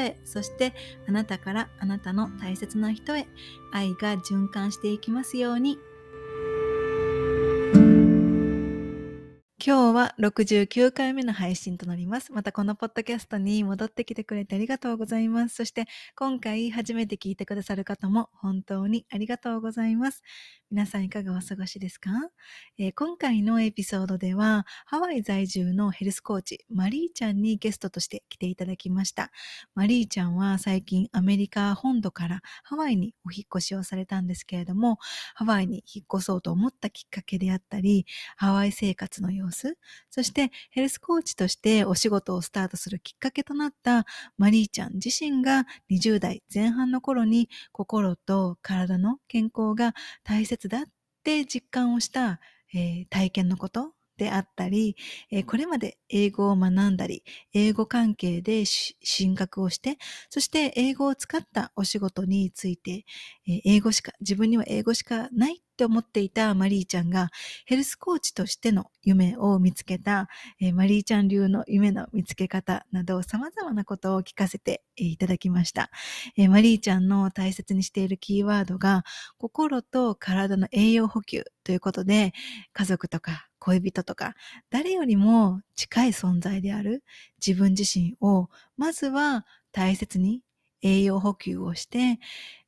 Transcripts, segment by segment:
へそしてあなたからあなたの大切な人へ愛が循環していきますように。今日は69回目の配信となります。またこのポッドキャストに戻ってきてくれてありがとうございます。そして今回初めて聞いてくださる方も本当にありがとうございます。皆さんいかがお過ごしですか、えー、今回のエピソードではハワイ在住のヘルスコーチマリーちゃんにゲストとして来ていただきました。マリーちゃんは最近アメリカ本土からハワイにお引越しをされたんですけれどもハワイに引っ越そうと思ったきっかけであったりハワイ生活の様子そしてヘルスコーチとしてお仕事をスタートするきっかけとなったマリーちゃん自身が20代前半の頃に心と体の健康が大切だって実感をした、えー、体験のことであったり、これまで英語を学んだり、英語関係で進学をして、そして英語を使ったお仕事について、英語しか、自分には英語しかないって思っていたマリーちゃんがヘルスコーチとしての夢を見つけた、マリーちゃん流の夢の見つけ方など様々なことを聞かせていただきました、マリーちゃんの大切にしているキーワードが心と体の栄養補給ということで家族とか恋人とか誰よりも近い存在である自分自身をまずは大切に栄養補給をして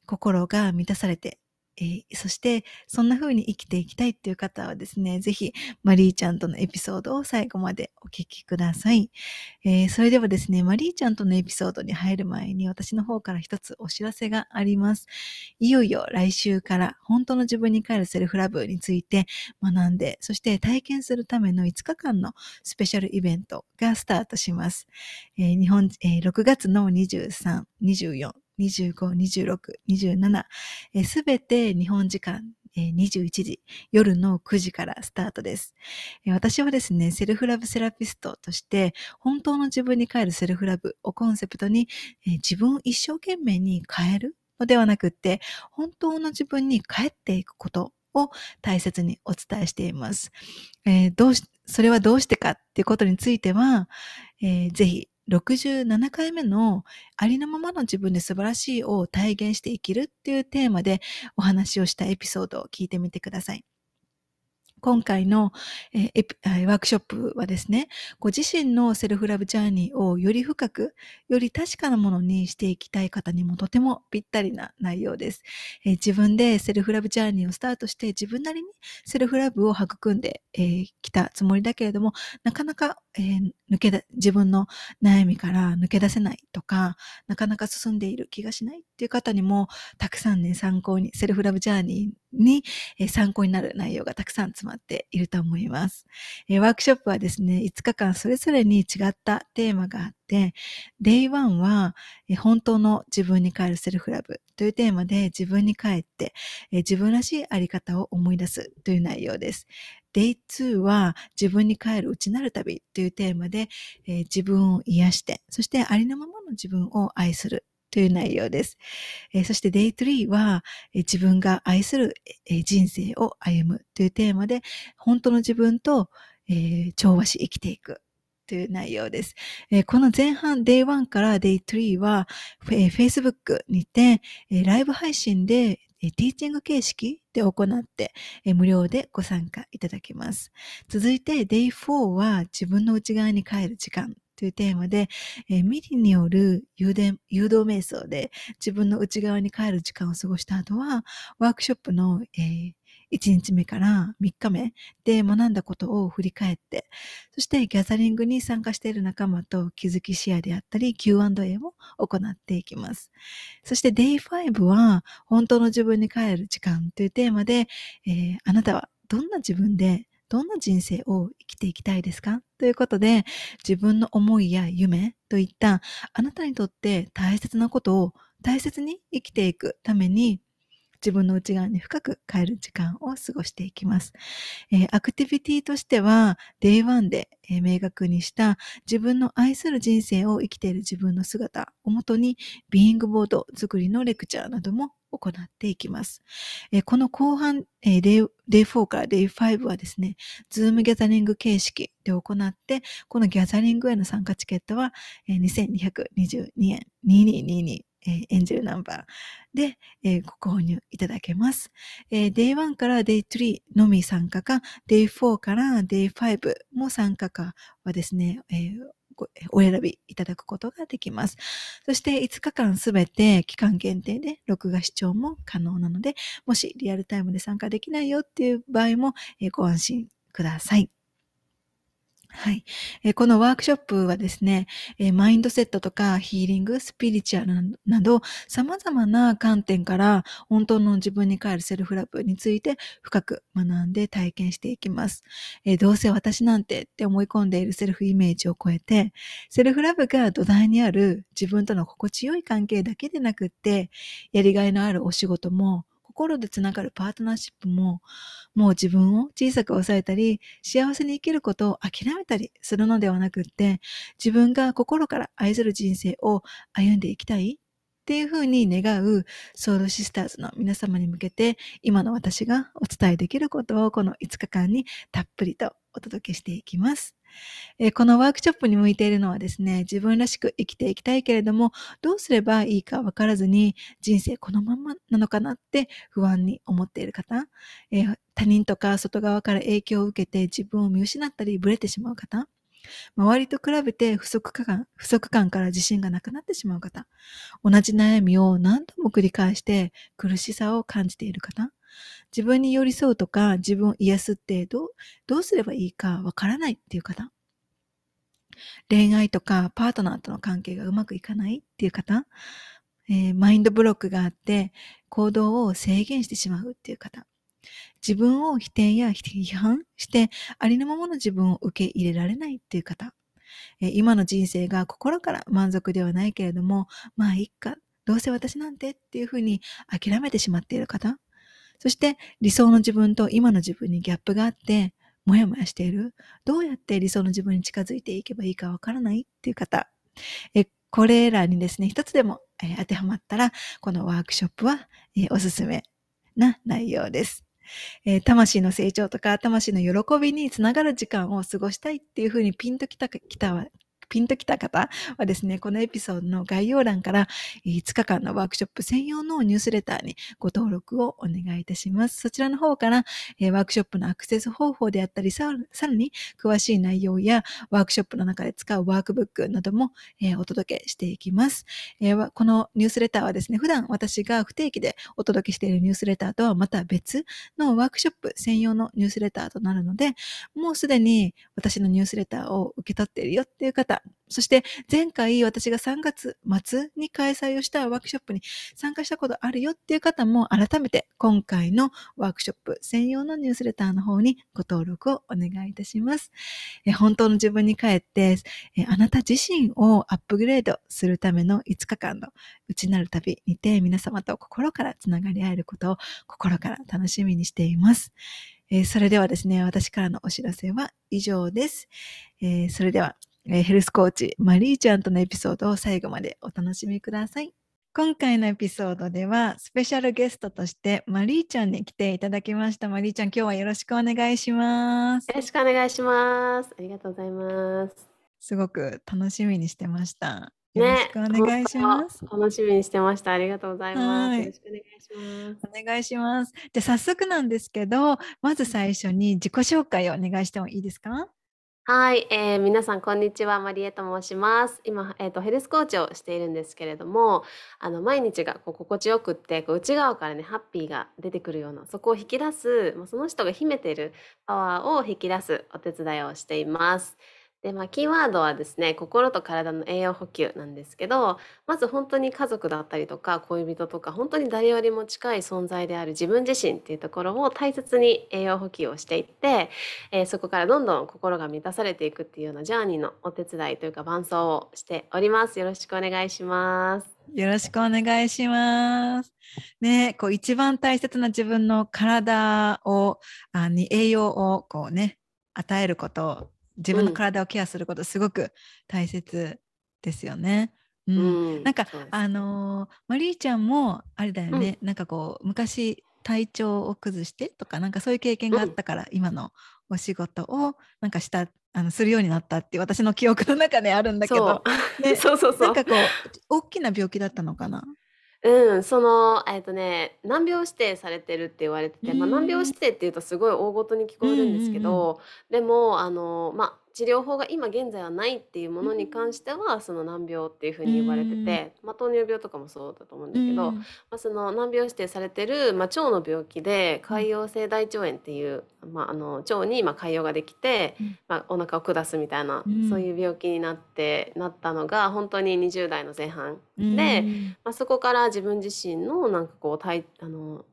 心が満たされてえー、そして、そんな風に生きていきたいっていう方はですね、ぜひ、マリーちゃんとのエピソードを最後までお聞きください。えー、それではですね、マリーちゃんとのエピソードに入る前に、私の方から一つお知らせがあります。いよいよ来週から本当の自分に帰るセルフラブについて学んで、そして体験するための5日間のスペシャルイベントがスタートします。えー、日本、えー、6月の23、24、25、26、27、すべて日本時間21時、夜の9時からスタートです。私はですね、セルフラブセラピストとして、本当の自分に帰るセルフラブをコンセプトに、自分を一生懸命に変えるのではなくって、本当の自分に帰っていくことを大切にお伝えしています。えー、どうし、それはどうしてかっていうことについては、えー、ぜひ67回目のありのままの自分で素晴らしいを体現して生きるっていうテーマでお話をしたエピソードを聞いてみてください。今回の、えー、ワークショップはですね、ご自身のセルフラブジャーニーをより深く、より確かなものにしていきたい方にもとてもぴったりな内容です。え、自分でセルフラブジャーニーをスタートして自分なりにセルフラブを育んでき、えー、たつもりだけれども、なかなか、え、抜けだ、自分の悩みから抜け出せないとか、なかなか進んでいる気がしないっていう方にも、たくさんね、参考に、セルフラブジャーニーに参考になる内容がたくさん詰まっていると思います。ワークショップはですね、5日間それぞれに違ったテーマがあって、Day1 は本当の自分に帰るセルフラブというテーマで自分に帰って自分らしいあり方を思い出すという内容です。Day2 は自分に帰る内なる旅というテーマで、自分を癒して、そしてありのままの自分を愛するという内容です。えー、そして Day3 は、えー、自分が愛する、えー、人生を歩むというテーマで、本当の自分と、え、調和し生きていくという内容です。え、この前半 Day1 から Day3 は、えー、Facebook にて、え、ライブ配信でティーチング形式で行って、え無料でご参加いただけます。続いて Day4 は自分の内側に帰る時間というテーマで、えー、ミリによる誘導誘導瞑想で自分の内側に帰る時間を過ごした後は、ワークショップの、えー、1日目から3日目で学んだことを振り返って、そしてギャザリングに参加している仲間と気づきシェアであったり Q&A を行っていきます。そして Day5 は本当の自分に帰る時間というテーマで、えー、あなたはどんな自分でどんな人生を生きていきたいですか？ということで、自分の思いや夢といったあなたにとって大切なことを大切に生きていくために自分の内側に深く変える時間を過ごしていきます。えー、アクティビティとしては、Day1 で、えー、明確にした自分の愛する人生を生きている自分の姿をもとに、ビーイングボード作りのレクチャーなども行っていきます。え、この後半、えー、Day, Day 4から Day5 はですね、ズームギャザリング形式で行って、このギャザリングへの参加チケットは、え、2222円、2222えー、エンジェルナンバーで、えー、ご購入いただけます。えー、Day1 から Day3 のみ参加か、Day4 から Day5 も参加かはですね、えーお選びいただくことができます。そして5日間すべて期間限定で録画視聴も可能なので、もしリアルタイムで参加できないよっていう場合も、ご安心ください。はい。えこのワークショップはですね、えマインドセットとかヒーリング、スピリチュアルなど様々な観点から本当の自分に帰るセルフラブについて深く学んで体験していきます。えどうせ私なんてって思い込んでいるセルフイメージを超えて、セルフラブが土台にある自分との心地よい関係だけでなくって、やりがいのあるお仕事も心でつながるパートナーシップも、もう自分を小さく抑えたり、幸せに生きることを諦めたりするのではなくって、自分が心から愛する人生を歩んでいきたいっていうふうに願うソウルシスターズの皆様に向けて、今の私がお伝えできることをこの5日間にたっぷりとお届けしていきます。え、このワークショップに向いているのはですね、自分らしく生きていきたいけれども、どうすればいいかわからずに、人生このままなのかなって不安に思っている方、え、他人とか外側から影響を受けて自分を見失ったりブレてしまう方、周りと比べて不足感不足感から自信がなくなってしまう方、同じ悩みを何度も繰り返して苦しさを感じている方、自分に寄り添うとか自分を癒すってどうどうすればいいかわからないっていう方。恋愛とかパートナーとの関係がうまくいかないっていう方。えー、マインドブロックがあって行動を制限してしまうっていう方。自分を否定や批判してありのままの自分を受け入れられないっていう方。えー、今の人生が心から満足ではないけれども、まあいっか、どうせ私なんてっていうふうに諦めてしまっている方。そして理想の自分と今の自分にギャップがあって、もやもやしている。どうやって理想の自分に近づいていけばいいかわからない？っていう方。えこれらにですね、一つでも、え当てはまったら、このワークショップは、えおすすめな内容です。え、魂の成長とか魂の喜びにつながる時間を過ごしたいっていうふうにピンときた、きたピンときた方はですね、このエピソードの概要欄から5日間のワークショップ専用のニュースレターにご登録をお願いいたします。そちらの方から、ワークショップのアクセス方法であったり、さらに詳しい内容やワークショップの中で使うワークブックなども、お届けしていきます。このニュースレターはですね、普段私が不定期でお届けしているニュースレターとはまた別のワークショップ専用のニュースレターとなるので、もうすでに私のニュースレターを受け取っているよっていう方、そして前回私が3月末に開催をしたワークショップに参加したことあるよっていう方も改めて今回のワークショップ専用のニュースレターの方にご登録をお願いいたします。え本当の自分に帰ってえあなた自身をアップグレードするための5日間の内なる旅にて皆様と心からつながり合えることを心から楽しみにしています。えそれではですね、私からのお知らせは以上です。えそれではえヘルスコーチ、マリーちゃんとのエピソードを最後までお楽しみください。今回のエピソードでは、スペシャルゲストとしてマリーちゃんに来ていただきました。マリーちゃん、今日はよろしくお願いします。よろしくお願いします。ありがとうございます。すごく楽しみにしてました。よろしくお願いします、ね、楽しみにしてました。ありがとうございます。よろしくお願いします。お願いします。じゃ早速なんですけど、まず最初に自己紹介をお願いしてもいいですか？はい、えー、皆さんこんにちは、マリエと申します。今、えっ、とヘルスコーチをしているんですけれども、あの毎日がこう心地よくって、こう内側からねハッピーが出てくるような、そこを引き出す、まあ、その人が秘めているパワーを引き出すお手伝いをしています。で、まあ、キーワードはですね、心と体の栄養補給なんですけど、まず本当に家族だったりとか、恋人とか、本当に誰よりも近い存在である自分自身っていうところを大切に栄養補給をしていって、えーそこからどんどん心が満たされていくっていうようなジャーニーのお手伝いというか伴走をしております。よろしくお願いします。よろしくお願いします。ね、こう一番大切な自分の体をあに栄養をこうね与えること、自分のうん。体をケアすることすごく大切ですよね。うん。うん。なんかあのーマリーちゃんもあれだよね、なんかこう昔体調を崩してとかなんかそういう経験があったから、今のお仕事をなんかしたあのするようになったって私の記憶の中であるんだけど。そう、ね。そうそうそう。なんかこう大きな病気だったのかな。うん、その、えっとね、難病指定されてるって言われてて、ま難病指定っていうとすごい大ごとに聞こえるんですけど、でもあの、まあ、治療法が今現在はないっていうものに関しては、その難病っていうふうに言われてて、まあ、糖尿病とかもそうだと思うんだけど、うん。まあ、その難病指定されてる、まあ、腸の病気で潰瘍性大腸炎っていう、まあ、あの腸にまあ潰瘍ができて、うん。まあ、お腹を下すみたいな、うん。そういう病気になってなったのが本当に20代の前半うんで、うん。まあ、そこから自分自身のなんかこう体あの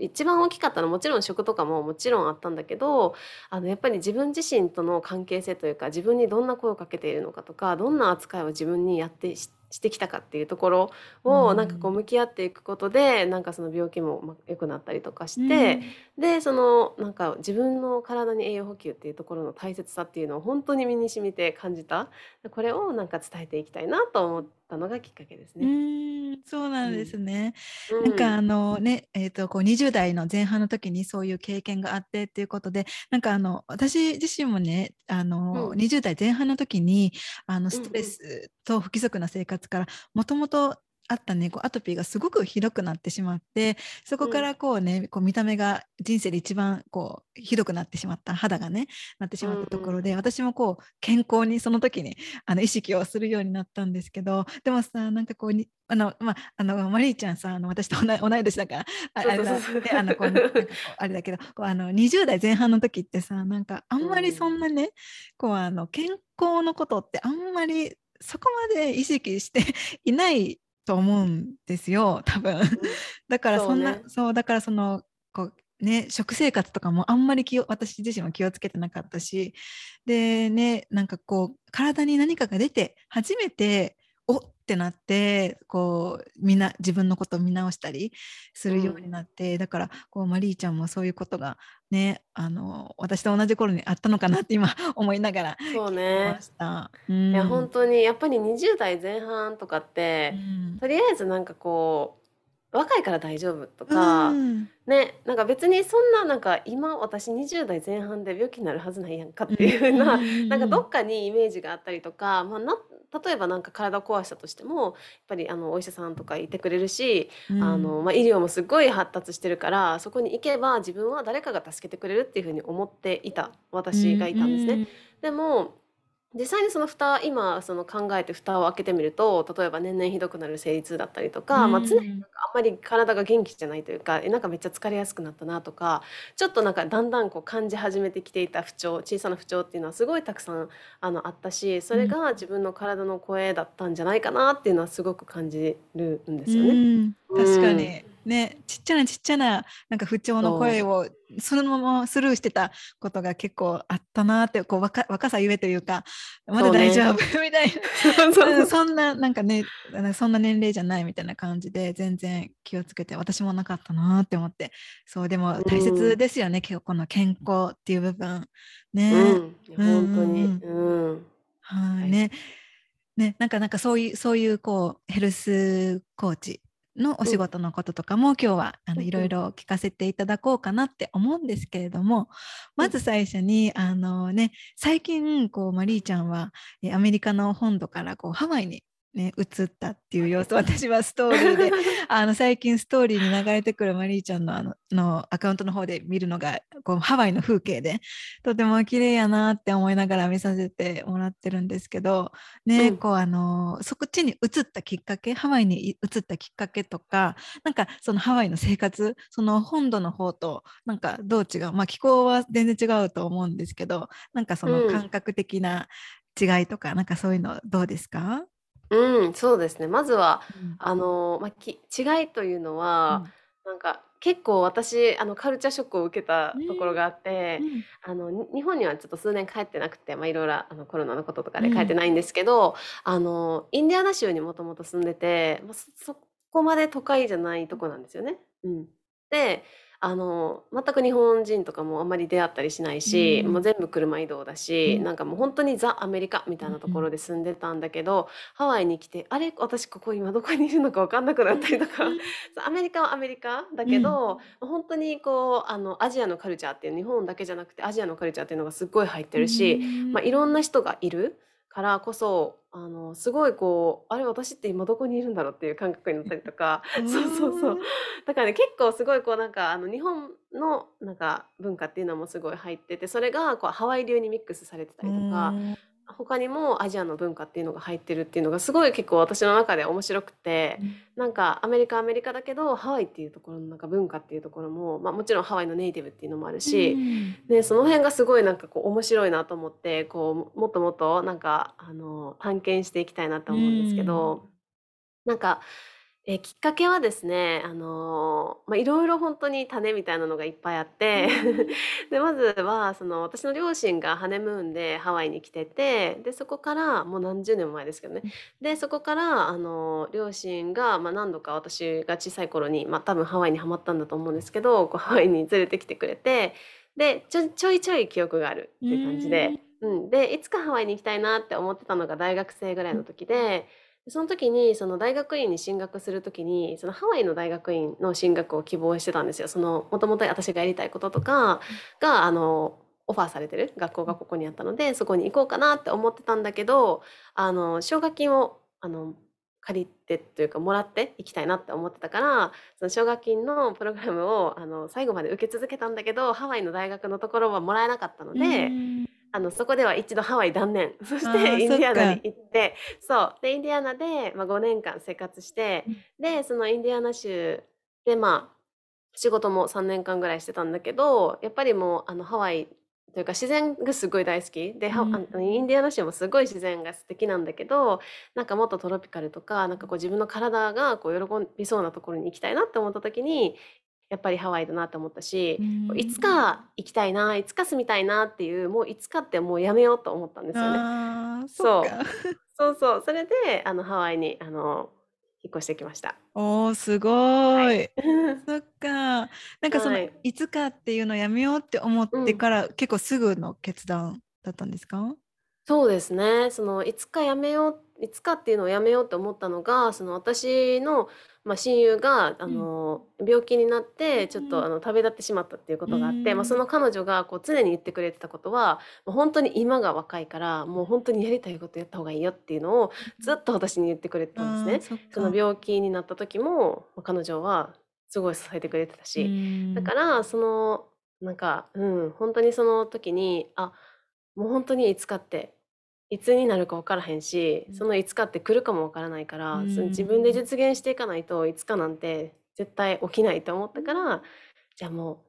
一番大きかったのはもちろん食とかももちろんあったんだけどあのやっぱり自分自身との関係性というか自分にどんな声をかけているのかとかどんな扱いを自分にやってししてきたかっていうところうん。をなんかこう向き合っていくことでなんかその病気もまあ良くなったりとかして、でそのなんか自分の体に栄養補給っていうところの大切さっていうのを本当に身に染みて感じたこれをなんか伝えていきたいなと思ったのがきっかけですうね。ーん。そうなんですね。うなんかあのね、えー、とこう20代の前半の時にそういう経験があってっていうことでなんかあの私自身もねあの、うん。20代前半の時にあのうん。ストレスと不規則な生活からもともとあったねこうアトピーがすごくひどくなってしまってそこからこうね、こう見た目が人生で一番こうひどくなってしまった肌がねなってしまったところで、私もこう健康にその時にあの意識をするようになったんですけどでもさなんかこうにあのまああのマリーちゃんさあの私と同い同い年だからあれだあのこうあれだけどこうあの20代前半の時ってさなんかあんまりそんなね、こうあの健康のことってあんまりそこまで意識していないと思うんですよ多分。だからそんなそそう,、ねだからそのこうね食生活とかもあんまり気を私自身は気をつけてなかったしでねなんかこう体に何かが出て初めておってなってこうみんな自分のことを見直したりするようになって、だからこうマリーちゃんもそういうことがねあの私と同じ頃にあったのかなって今 思いながらそうねま。した。うんいや本当にやっぱり20代前半とかって、うんとりあえずなんかこう若いから大丈夫とか、うん。ねなんか別にそんななんか今私20代前半で病気になるはずないやんかっていうふうな、なんかどっかにイメージがあったりとか、まあ、な例えばなんか体を壊したとしてもやっぱりあのお医者さんとかいてくれるし、うん。あのまあ、医療もすごい発達してるからそこに行けば自分は誰かが助けてくれるっていうふうに思っていた私がいたんですね。でも実際にその蓋今その考えて蓋を開けてみると例えば年々ひどくなる生理痛だったりとか、まあ、常になんかあんまり体が元気じゃないというかえなんかめっちゃ疲れやすくなったなとかちょっとなんかだんだんこう感じ始めてきていた不調小さな不調っていうのはすごいたくさんあのあったしそれが自分の体の声だったんじゃないかなっていうのはすごく感じるんですよね。うん。確かんねちっちゃなちっちゃななんか不調の声をそのままスルーしてたことが結構あったなってこう若若さゆえというかまだ大丈夫、みたいな、うんそんななんかねそんな年齢じゃないみたいな感じで全然気をつけて私もなかったなって思って。そうでも大切ですよね、今日この健康っていう部分。ね、うん、本当に、うん。うんはい。ね。ね、なんかなんかそういうそういうこうヘルスコーチのお仕事のこととかも、今日はあのいろいろ聞かせていただこうかなって思うんですけれども、まず最初にあのね最近こうマリーちゃんはえアメリカの本土からこうハワイにね移ったっていう様子私はストーリーで あの最近ストーリーに流れてくるマリーちゃんのあののアカウントの方で見るのがこうハワイの風景でとても綺麗やなって思いながら見させてもらってるんですけどね、うんこうあのそっちに移ったきっかけハワイに移ったきっかけとかなんかそのハワイの生活その本土の方となんかどう違うまあ気候は全然違うと思うんですけどなんかそのうん感覚的な違いとか、なんかそういうのどうですか？うん、そうですね。まずは、うん。あの、ま、き違いというのは、うん。なんか結構私、あの、カルチャーショックを受けたところね、があって、うん。あの、に日本にはちょっと数年帰ってなくて、ま、いろいろ、あの、コロナのこととかで帰ってうん。ないんですけど、あの、インディアナ州にもともと住んでて、ま、そそこまで都会じゃないとこなんですよね。うん。で、あの、全く日本人とかもあんまり出会ったりしないうし、もうん。全部車移動だし、うん。なんかもうほんとにザ・アメリカみたいなとうん。ころで住んでたんだけど、ハワイに来て、あれ、私ここ今どこにいるのか分かんなくなったりとか、アメリカはアメリカだうん。けど、ま、ほんとにこう、あの、アジアのカルチャーっていう日本だけじゃなくてアジアのカルチャーっていうのがすっごい入ってるし、ま、いろんん。な人がいるからこそ、あの、すごいこう、あれ、私って今どこにいるんだろうっていう感覚になったりとか、う そうそうそう。だからね、結構すごいこうなんか、あの、日本のなんか文化っていうのもすごい入ってて、それがこうハワイ流にミックスされてたうりとか。他にもアジアの文化っていうのが入ってるっていうのがすごい結構私の中で面白くて、うん。なんかアメリカはアメリカだけど、ハワイっていうところのなんか文化っていうところも、ま、もちろんハワイのネイティブっていうのもあるうし、ーん。で、その辺がすごいなんかこう面白いなと思って、こう、もっともっとなんか、あの、探検していきたいなとう思うんですけーん。ど、なんか、え、きっかけはですね、あの、ま、いろいろほんとに種みたいなのがいっぱいあって、ん。で、まずはその私の両親がハネムーンでハワイに来てて、で、そこからもう何十年も前ですけどね。うん。で、そこからあの、両親が、ま、何度か私が小さい頃に、ま、多分ハワイにはまったんだと思うんですけど、こうハワイに連れてきてくれて、で、ちょちょいちょい記憶があるうっていう感じーん。で、うん、で、いつかハワイに行きたいなって思ってたのが大学生ぐらいうん。の時で、その時にその大学院に進学する時に、そのハワイの大学院の進学を希望してたんですよ。その、もともと私がやりたいこととかうん。が、あの、オファーされてる学校うん。がここにあったので、そこに行こうかなって思ってたんだけど、あの、奨学金を、あの、借りてというか、もらって行きたいなって思ってたから、その奨学金のプログラムを、あの、最後まで受け続けたんだけど、ハワイの大学のところはもらえなかったのうで。あの、そこでは一度ハワイ断念。そしああ、てインディアナに。行ってそう、で、インディアナで、ま、5年間生活して、うん。で、そのインディアナ州で、まあ、仕事も3年間ぐらいしてたんだけど、やっぱりもう、あの、ハワイというか自然がすごい大好き。で、うーハあの、インん。ディアナ州もすごい自然が素敵なんだけど、なんかもっとトロピカルとか、なんかこう自分の体がこう喜びそうなところに行きたいなって思った時に、やっぱりハワイだなって思ったし、うーこういつん。か行きたいな、いつか住みたいなっていう、もういつかってもうやめようと思ったんですよね。そう。そうそう。それで、あの、ハワイに、あの、引っ越してきました。おお、すはい。ごい。そっか。なんかその、はい。いつかっていうのやめようって思っうん。てから、結構すぐの決断だったんですか？そうですね。そのいつか辞めよういつかっていうのを辞めようと思ったのが、その私の、ま、親友があうん。の、病気になっうて、ちょっとん。あの、旅立ってしまったっていうこうとがあって、ま、そーん。の彼女がこう常に言ってくれてたことは、もうほんとに今が若いから、もうほんとにやりたいことやった方がいいよっていうのをうん。ずっと私に言ってくれてたんですああ、ね。そのか。病気になった時も、ま、彼女はすごい支えてくれてたうし、だ。からその、なんか、うん、ほんとにその時に、あ、もうほんとにいつかって、いつになるか分からへんし、うん。そのいつかって来るかも分からないかうら、その自分で。実現していかないといつかなんて絶対起きないと思っうん。たから、じゃあも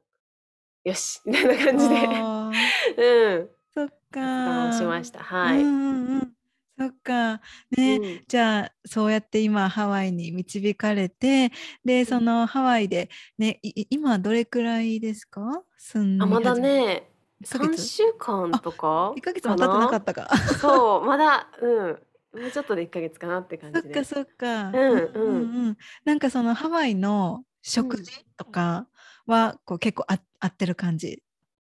う、よし、みたいな感じで。うん、そっ決断をしか。ました。うんはい。うんうん。そっか。ね、うん。じゃあ、そうやって今ハワイに導かれて、で、うん。そのハワイでね、今どれくらいですか？住あ、まだね、さんいっかげつ？しゅうかんあ、とか1ヶ月も経ってなか。ったか。そう、まだ、うん、もうちょっとで1ヶ月かなって感じ。そっかそっか。うんうんうん。うんうん。なんかそのハワイのうん。食事とかは、こう結構あ合ってる感じ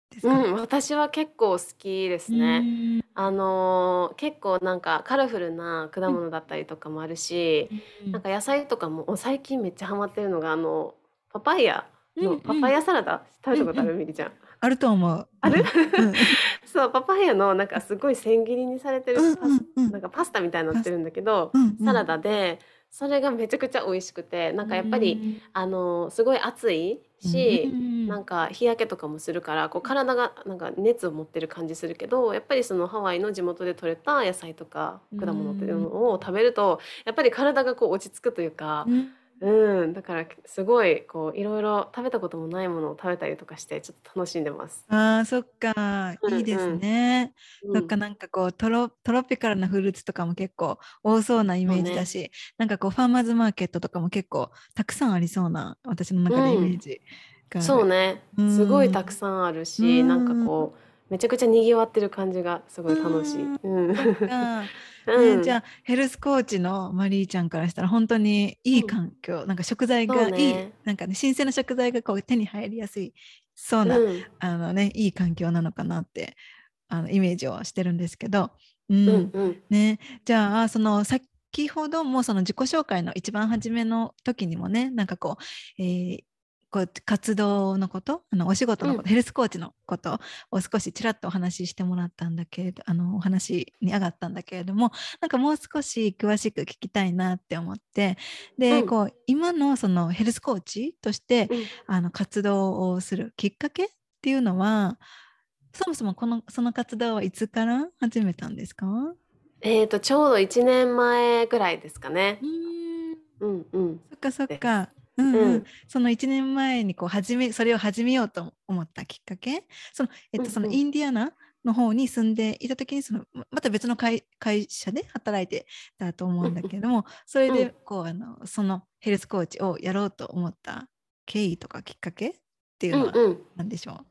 ですか？うん、私は結構好きでうすね。ーん。あの、結構なんかカラフルな果うん。物だったりとかもあるし、うーん。なんか野菜とかも、お最近めっちゃハマってるのが、あの、パパイヤうんうん。のパパイヤサラダ、食べたことあうんうん。る？みりちゃん。あると思う。ある？そう、パパイヤのなんかすごい千切りにされてるうんパスうんうん。なんかパスタみたいになってるんだけど、うんうサラん。ダで、それがめちゃくちゃ美味しくて、なうんかやっぱり。あの、すごい暑いし、なん。んか日焼けとかもするから、こううん。体がなんか熱を持ってる感じするけど、やっぱりそのハワイの地元で採れた野菜とか果物っていうん。のを食べると、やっぱり体がこう落ち着くというか、うん。うん、だからすごいこういろいろ食べたこともないものを食べたりとかしてちょっと楽しんでます。ああ、そっか、うんいいですうん。ね。うん。そっか、なんかこうトロ、トロピカルなフルーツとかも結構多そうなイメージだし、なんかこうファーマーズマーケットとかも結構たくさんありそうな私の中でイメージが。ある。そうね。うん。すごいたくさんあるし、うん。なんかこうめちゃくちゃ賑わってる感じがすごい楽しい。うんうん。ね、じゃあヘルスコーチのマリーちゃんからしたら本当にいい環境、なんか食材がいい、ね。なんかね新鮮な食材がこう手に入りやすいそうな、うん。あのねいい環境なのかなってあのイメージをしてるんですけど、うん。うんうん。ね、じゃあその先ほどもその自己紹介の一番初めの時にもねなんかこう,、えーこう活動のことあのお仕事のこと、うん。ヘルスコーチのことを少しちらっとお話ししてもらったんだけれどあのお話に上がったんだけれどもなんかもう少し詳しく聞きたいなって思ってで、うん。こう今のそのヘルスコーチとしてうん。あの活動をするきっかけっていうのはそもそもこのその活動はいつから始めたんですか？えーとちょうど1年前ぐらいですかね。う。ーん。うんうん。そっかそっか。うんうん。うん。その1年前にこう始めそれを始めようと思ったきっかけ？その,、えっと、そのうん。うんインディアナの方に住んでいた時にそのままた別の会会社で働いてたと思うんだけれどもそれでこうあのそのヘルスコーチをやろうと思った経緯とかきっかけっていうのはうんうん。何でしょう、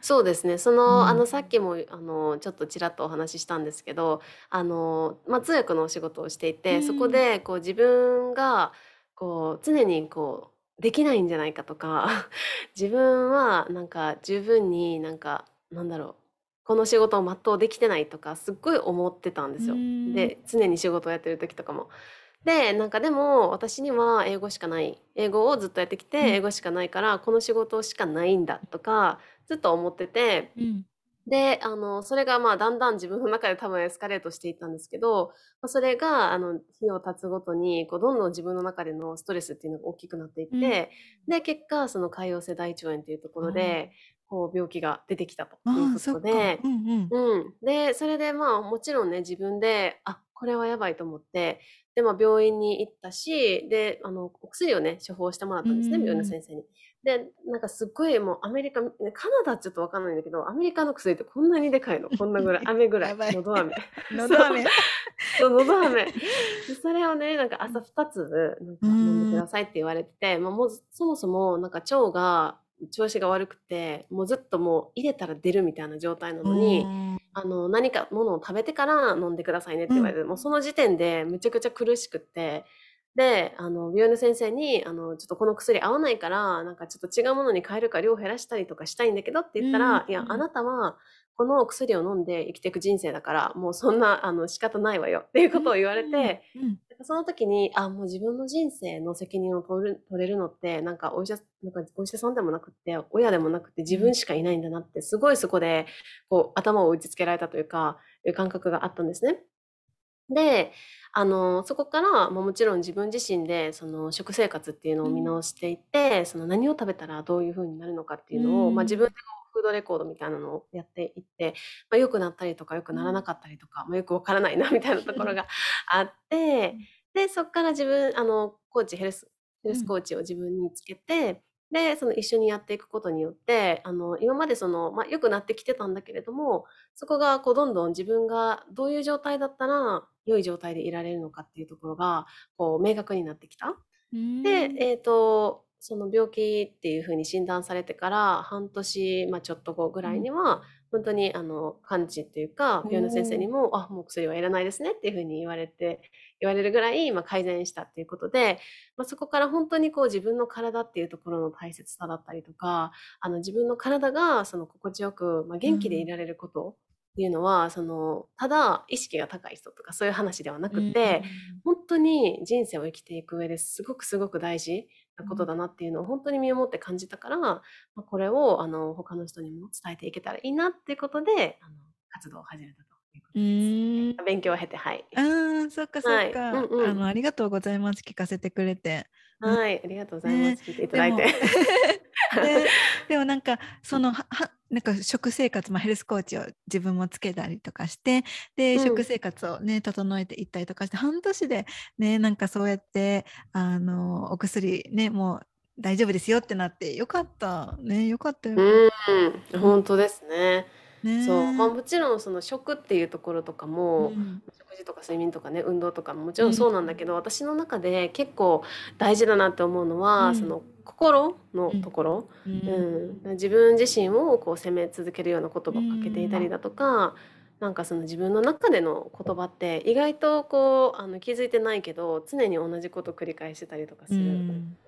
そうですね。その、うん。あのさっきもあのちょっとちらっとお話ししたんですけど、あのまあ通訳のお仕事をしていて、うん。そこでこう自分がこう常にこうできないんじゃないかとか、自分はなんか十分になんかなんだろう。この仕事を全うできてないとかすっごい思ってたんですよ。うんで常に仕事をやってる時とかも。でなんかでも私には英語しかない英語をずっとやってきて、うん英語しかないからこの仕事しかないんだとかずっと思っててうんであのそれがまあだんだん自分の中で多分エスカレートしていったんですけど、まあ、それがあの日を経つごとにこうどんどん自分の中でのストレスっていうのが大きくなっていって、うん。で結果その潰瘍性大腸炎っていうところでこう病気が出てきたといあうことで。うんうん。うん、でそれでまあもちろんね自分であこれはやばいと思ってで、まあ、病院に行ったしであのお薬をね処方してもらったんですねうん。病院の先生に。でなんかすっごいもうアメリカカナダはちょっとわかんないんだけどアメリカの薬ってこんなにでかいの？こんなぐらい飴ぐらい。のど飴のど飴そうのど飴でそれをねなんか朝2つなんか飲んでくださいって言われてて、まあ、もうそもそもなんか腸が調子が悪くてもうずっともう入れたら出るみたいな状態なのに。うん。あの何かものを食べてから飲んでくださいねって言われて、もうその時点でめちゃくちゃ苦しくってであの病院の先生にあの「ちょっとこの薬合わないからなんかちょっと違うものに変えるか量を減らしたりとかしたいんだけど」って言ったら「うんいやあなたはこの薬を飲んで生きていく人生だからもうそんなあの仕方ないわよ」っていうことを言われて、うんその時にあもう自分の人生の責任を取る取れるのってなんかお医者なんかお医者さんでもなくって親でもなくて自分しかいないんだなってすごいそこでこう頭を打ちつけられたというかいう感覚があったんですね。であのそこからももちろん自分自身でその食生活っていうのを見直していって、その何を食べたらどういう風になるのかっていうのを、うんまあ、自分でフードレコードみたいなのをやっていって、まあ、良くなったりとか良くならなかったりとか、まあ、よくわからないなみたいなところがあってでそこから自分あのコーチヘルスヘルスコーチを自分につけて、でその一緒にやっていくことによってあの今までその、まあ、良くなってきてたんだけれどもそこがこうどんどん自分がどういう状態だったら良い状態でいられるのかっていうところがこう明確になってきた。うんで、えー、とその病気っていうふうに診断されてから半年、まあ、ちょっと後ぐらいには、本当にあの完治っていうか病院の先生にも「あもう薬はいらないですね」っていうふうに言われて言われるぐらい、まあ、改善したっていうことで、まあ、そこから本当にこう自分の体っていうところの大切さだったりとかあの自分の体がその心地よく、まあ、元気でいられることっていうのは、そのただ意識が高い人とかそういう話ではなくて、本当に人生を生きていく上ですごくすごく大事なことだなっていうのを本当に身をもって感じたから、まあ、これをあの他の人にも伝えていけたらいいなっていうことであの活動を始めたという。ん。勉強を経てはい。あーそっかそっか、はい。うんうん。あのありがとうございます。聞かせてくれて。はい、ありがとうございます。聞いていただいて。でも。で でもなんかそのははなんか食生活、まあ、ヘルスコーチを自分もつけたりとかしてで、うん。食生活をね整えていったりとかして半年でねなんかそうやってあのお薬ねもう大丈夫ですよってなってよかったね。よかったよ。うん、た本当ですね。ね。そう、まあ、もちろんその食っていうところとかうも、ん。食事とか睡眠とかね運動とかももちうんろん。そうなんだけど、私の中で結構大事だなって思うのは、うん。その心のところ、ううん。ん自分自身をこう責め続けるような言葉をかけていたりだとか、なんかその自分の中での言葉って意外とこうあの気づいてないけど常に同じことを繰り返してたりとかすうる。ん。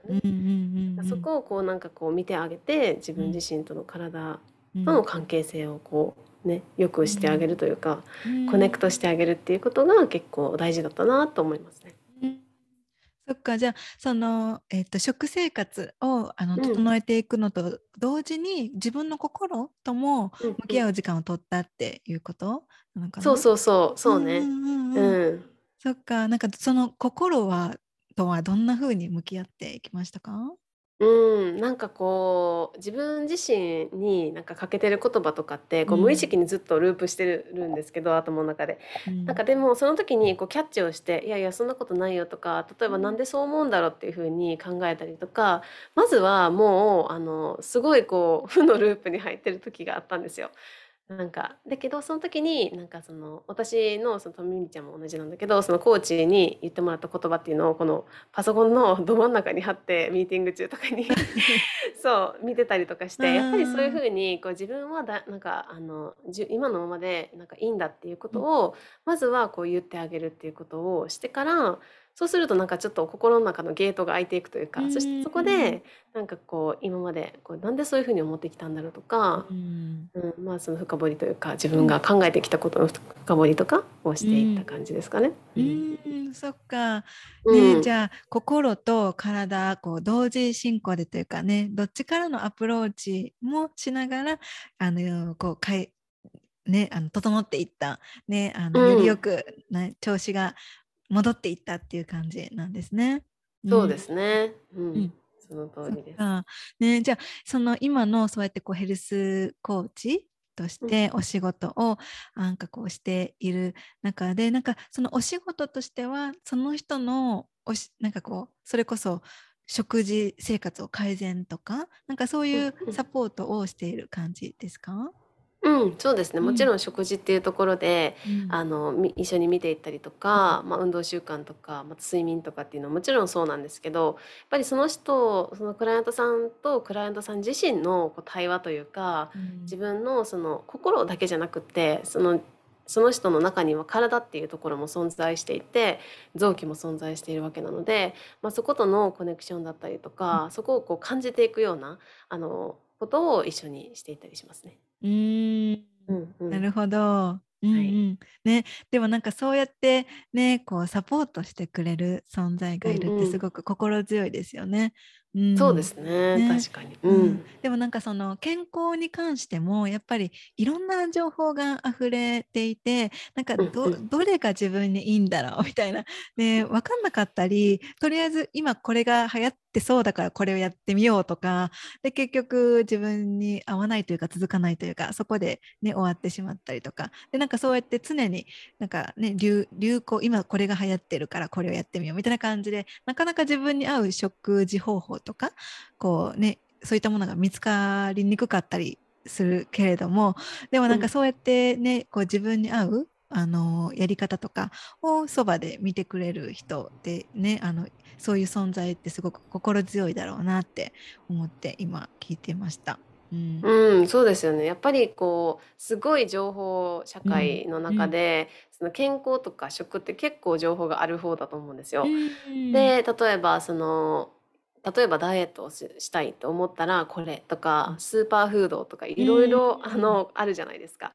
うん。うん。うん。そこをこうなんかこう見てあげて自分自身との体うん。との関係性をこうね良くしてあげるというか、うん。コネクトしてあげるっていうことが結構大事だったなと思いますね。うんそっかじゃあその、えっと食生活をあのうん。整えていくのと同時に自分の心ともうん向き合う時間を取ったっていうことなのかなそうそうそうそうね。んうんうんううんん。そっかなんかその心はとはどんな風に向き合っていきましたか？うん、なんかこう自分自身になんかかけてる言葉とかってこううん無意識にずっとループしてるんですけど、頭の中で。うんなんかでもその時にこうキャッチをして「いやいやそんなことないよ」とか例えば「なんでそう思うんだろう」っていうふうに考えたりとかまずはもうあのすごいこう負のループに入ってる時があったんですよ。なんかだけどその時になんかその私のそのとみみちゃんも同じなんだけどそのコーチに言ってもらった言葉っていうのをこのパソコンの ど真ん中に貼ってミーティング中とかに そう見てたりとかしてやっぱりそういうふうにこう自分はだなんかあのじゅ今のままでなんかいいんだっていうことをまずはこう言ってあげるっていうことをしてからそうするとなんかちょっと心の中のゲートが開いていくというか、うんそしてそこでなんかこう今までこうなんでそういうふうに思ってきたんだろうとか、うん。うん、まあその深掘りというか自分が考えてきたことの深掘りとかをしていった感じですかね。ううんんそっか。うん。ね、じゃあ心と体こう同時進行でというかねどっちからのアプローチもしながらあのこうかい、ね、あの整っていった、ね、あのうん。よりよく、ね、調子が戻っていったっていう感じなんですね。そうですね。うん、うんその通りです。あね、じゃあその今のそうやってこうヘルスコーチとしてお仕事をなんかこうしている中でなんかそのお仕事としてはその人のおしなんかこうそれこそ食事生活を改善とかなんかそういううんうんサポートをしている感じですか、うん、そうですね。うん。もちろん食事っていうところで、うん。あのみ一緒に見ていったりとか、まあ、運動習慣とか、また睡眠とかっていうのはもちろんそうなんですけどやっぱりその人そのクライアントさんとクライアントさん自身のこう対話というかうん。自分のその心だけじゃなくってそのその人の中には体っていうところも存在していて臓器も存在しているわけなので、まあ、そことのコネクションだったりとか、そこをこう感じていくようなあのことを一緒にしていったりしますね。うーんるほど。うんうんはいね、でもなんかそうやってねこうサポートしてくれる存在がいるってすごく心強いですよね。うん、そうですね。ね。確かに。ううん。んでもなんかその健康に関してもやっぱりいろんな情報が溢れていてなんかど,、うんうん。どれが自分にいいんだろうみたいな、ね、分かんなかったりとりあえず今これが流行ってそうだからこれをやってみようとかで結局自分に合わないというか続かないというかそこで、ね、終わってしまったりとか。でなんかそうやって常になんか、ね、流流行今これが流行ってるからこれをやってみようみたいな感じでなかなか自分に合う食事方法とかこうねそういったものが見つかりにくかったりするけれどもでもなんうんかそうやってね、こう自分に合うあのやり方とかをそばで見てくれる人ってねあのそういう存在ってすごく心強いだろうなって思って今聞いてました。うんうん、そうですよね。やっぱりこうすごい情報社会の中で、その健康とか食って結構情報がある方だと思うんですよ。うんで例えばその例えばダイエットをししたいと思ったらこれとかスーパーフードとかいろいろうん。あるじゃないですか。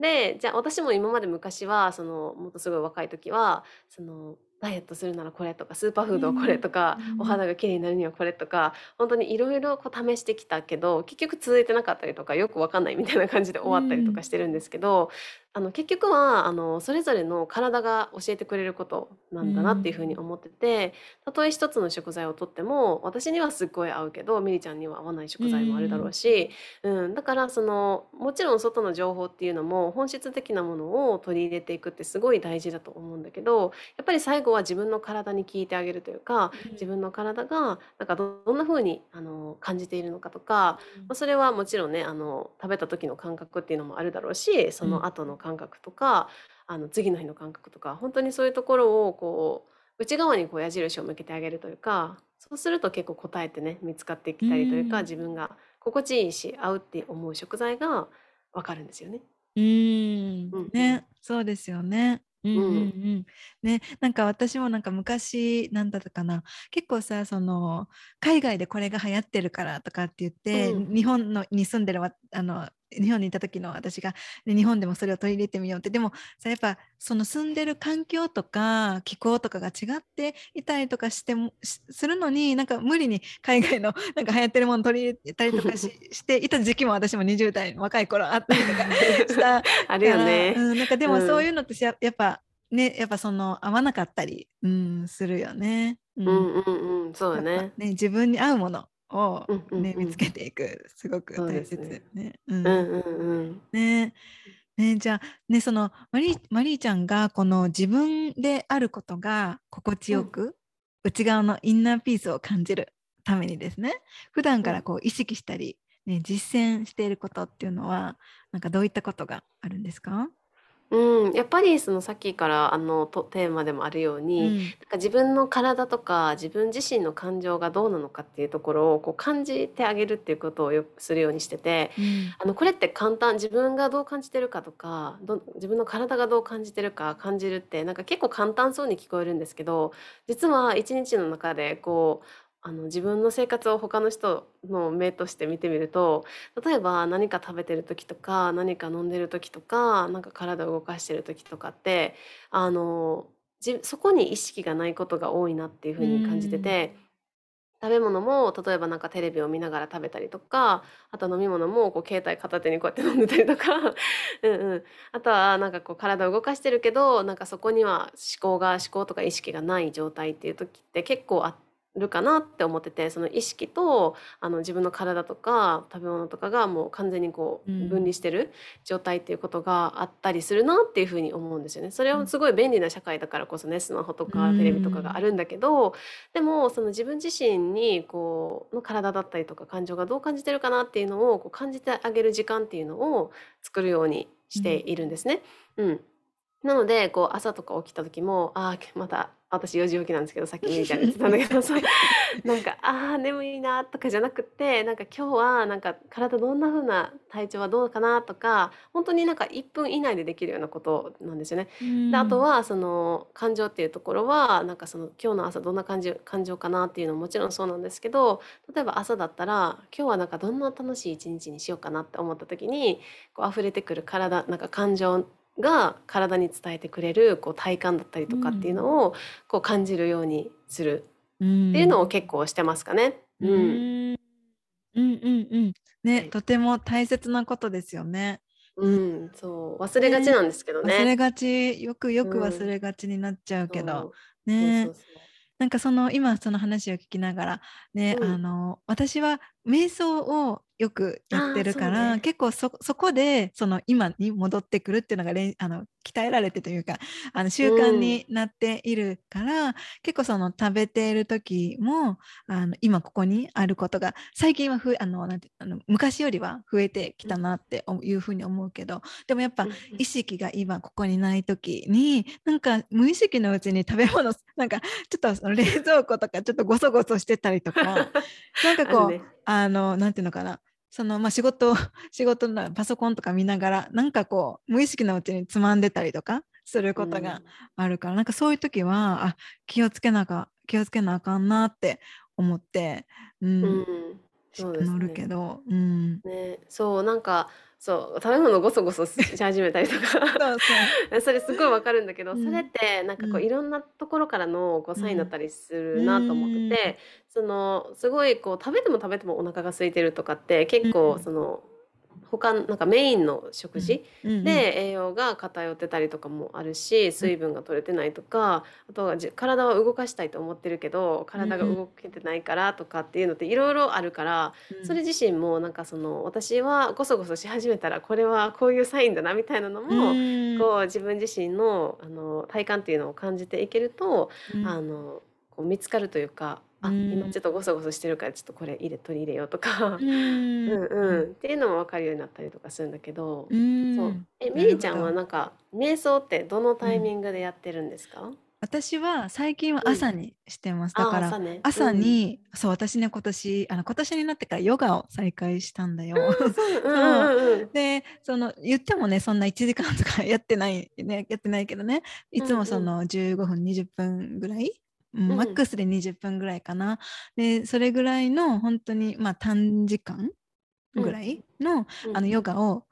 でじゃあ私も今まで昔はそのもっとすごい若い時はそのダイエットするならこれとかスーパーフードはこれとか、うん。お肌が綺麗になるにはこれとか本当にいろいろ試してきたけど結局続いてなかったりとかよくわかんないみたいな感じで終わったりとかしてるんですけど、あの結局はあのそれぞれの体が教えてくれることなうんだなっていうふうにん。思っててたとえ一つの食材をとっても私にはすっごい合うけどミリちゃんには合わないう食材もあるだろうん。し、うん、だからそのもちろん外の情報っていうのも本質的なものを取り入れていくってすごい大事だと思うんだけどやっぱり最後は自分の体に聞いてあげるというか自分の体がなんかどんな風にあの感じているのかとかまあ、それはもちろんね、あの、食べた時の感覚っていうのもあるだろうし、そうん。の後の感覚とか、あの、次の日の感覚とか、本当にそういうところをこう、内側にこう矢印を向けてあげるというか、そうすると結構答えってね、見つかってきうたりというか、ん。自分が心地いいし、合うって思う食材が分かるんですよね。うーん、うんうん。ね、そうですよね。うんうんううん。ん。ね、なんか私もなんか昔なんだったかな、結構さ、その海外でこれが流行ってるからとかって言って、うん。日本のに住んでるわあの日本にいた時の私が、ね、日本でもそれを取り入れてみようって、でもさ、やっぱその住んでる環境とか気候とかが違っていたりとかしてもしするのに、なんか無理に海外の なんか流行ってるもの取り入れたりとかし していた時期も私も20代の若い頃あったりとか したあるよね。うん、なんかでもうん。そういうのってややっぱね、やっぱその合わなかったり、うん、するよね。うん。うんうんうん、そうだね。ね、自分に合うものをうんうんね、うん。見つけていく、すごく大。切ね。うん。うんうんうん。ね、ね、じゃあ、ね、そのマリーマリーちゃんがこの自分であることが心地うん。よく、内側のインナーピースを感じるためにですね、普段うん。からこう意識したり、ね、実践していることっていうのは、なんかどういったことがあるんですか？うん、やっぱりそのさっきからあのとテーマでもあるように、うん。なんか自分の体とか自分自身の感情がどうなのかっていうところをこう感じてあげるっていうことをよくするようにしてて、うん。あのこれって簡単自分がどう感じてるかとかど自分の体がどう感じてるか感じるってなんか結構簡単そうに聞こえるんですけど実は一日の中でこうあの自分の生活を他の人の目として見てみると例えば何か食べてる時とか何か飲んでる時とかなんか体を動かしてる時とかってあのじそこに意識がないことが多いなっていうう風に感じてん。て食べ物も例えばなんかテレビを見ながら食べたりとかあと飲み物もこう携帯片手にこうやって飲んでたりとか うんうん、あとはなんかこう体を動かしてるけどなんかそこには思考が思考とか意識がない状態っていう時って結構あるかなって思っててその意識とあの自分の体とか食べ物とかがもう完全にこう分うん。離してる状態っていうことがあったりするなっていうふうに思うんですよね。それうん。はすごい便利な社会だからこそねスマホとうかテレビとかがあん。るんだけどでもその自分自身にこうの体だったりとか感情がどう感じてるかなっていうのをこう感じてあげる時間っていうのを作るようにしてうん。いるんですね。うん。なので、こう朝とか起きた時も、ああ、また私4時起きなんですけど、さっきみりちゃんが言ってたんだけど、そう、なんか、ああ、眠いなとかじゃなくって、なんか今日はなんか体どんな風な体調はどうかなとか、本当になんか1分以内でできるようなことなんですよね。うで、あとん。はその感情っていうところは、なんかその今日の朝どんな感じ感情かなっていうのももちろんそうなんですけど、例えば朝だったら、今日はなんかどんな楽しい一日にしようかなって思った時に、こう溢れてくる体、なんか感情が体に伝えてくれるこう体感だったりとかっていううん。のをこう感じるようにするうっていうのをん。結構してますかね。ううん。ん。うんうんうん。ね、はい。とても大切なことですよね。ううん。ん、そう、忘れがちね、なんですけどね。忘れがち、よくようく忘ん。れがちになっちゃうけど、そう。そうそね。うそう。なんかその今その話を聞きながら、ね、うん。あの私は瞑想をよくやってるから、そうね。結構そそこでその今に戻ってくるっていうのがあの鍛えられてというか、あの習慣うん。になっているから、結構その食べている時も、あの今ここにあることが最近はふあのなんてあの昔よりは増えてきうん。たなっていうふうに思うけど、でもやっぱうんうん。意識が今ここにない時に、なんか無意識のうちに食べ物なんかちょっとその冷蔵庫とかちょっとゴソゴソしてたりとか、なんかこう。あの、なんていうのかな、そのまあ仕事、仕事 のパソコンとか見ながら、なんかこう、無意識のうちにつまんでたりとかすることがうん。あるから、なんかそういう時は、あ、気をつけなか、気をつけなあかんなって思って、ううん、ん。しそうです乗るけね。ど、うん。ね、そう、なんか、そう、食べ物ゴソゴソし始めたりとか。そうそう。それすごいわかるんだけど、それっうん、てなんかこういうん、ろんなところからのこうサインだっうん、たりすうるなと思ってーん、て、そのすごいこう食べても食べてもお腹が空いてるとかって結構うん、その他なんかメインの食事、で栄養が偏ってたりとかもあるし水分が取れてないとかあとはじ体は動かしたいと思ってるけど体が動けてないからとかっていうのっていろいろあるからうん。それ自身もなんかその私はゴソゴソし始めたらこれはこういうサインだなみたいなのもうん。こう自分自身のあの体感っていうのを感じていけるとうん。あのこう見つかるというかあうん。今ちょっとゴソゴソしてるからちょっとこれ入れ取り入れようとか。う。ん。うんうん、っていうのも分かるようになったりとかするんだけど、うん。そう。えなるほど。ミリちゃんはなんか瞑想ってどのタイミングでやってるんですか、私は最近は朝にしてます。だあから朝ね。朝に、そう私ね今年あの今年になってからヨガを再開したんだよ。うん、そう。う。んうんうん。でその言ってもねそんな1時間とかやってないねやってないけどね。いつもその15分20分ぐらい、うんうんマックスで20分ぐらいかな。でそれぐらいの本当にまあ短時間ぐらいの,、うん。あのヨガを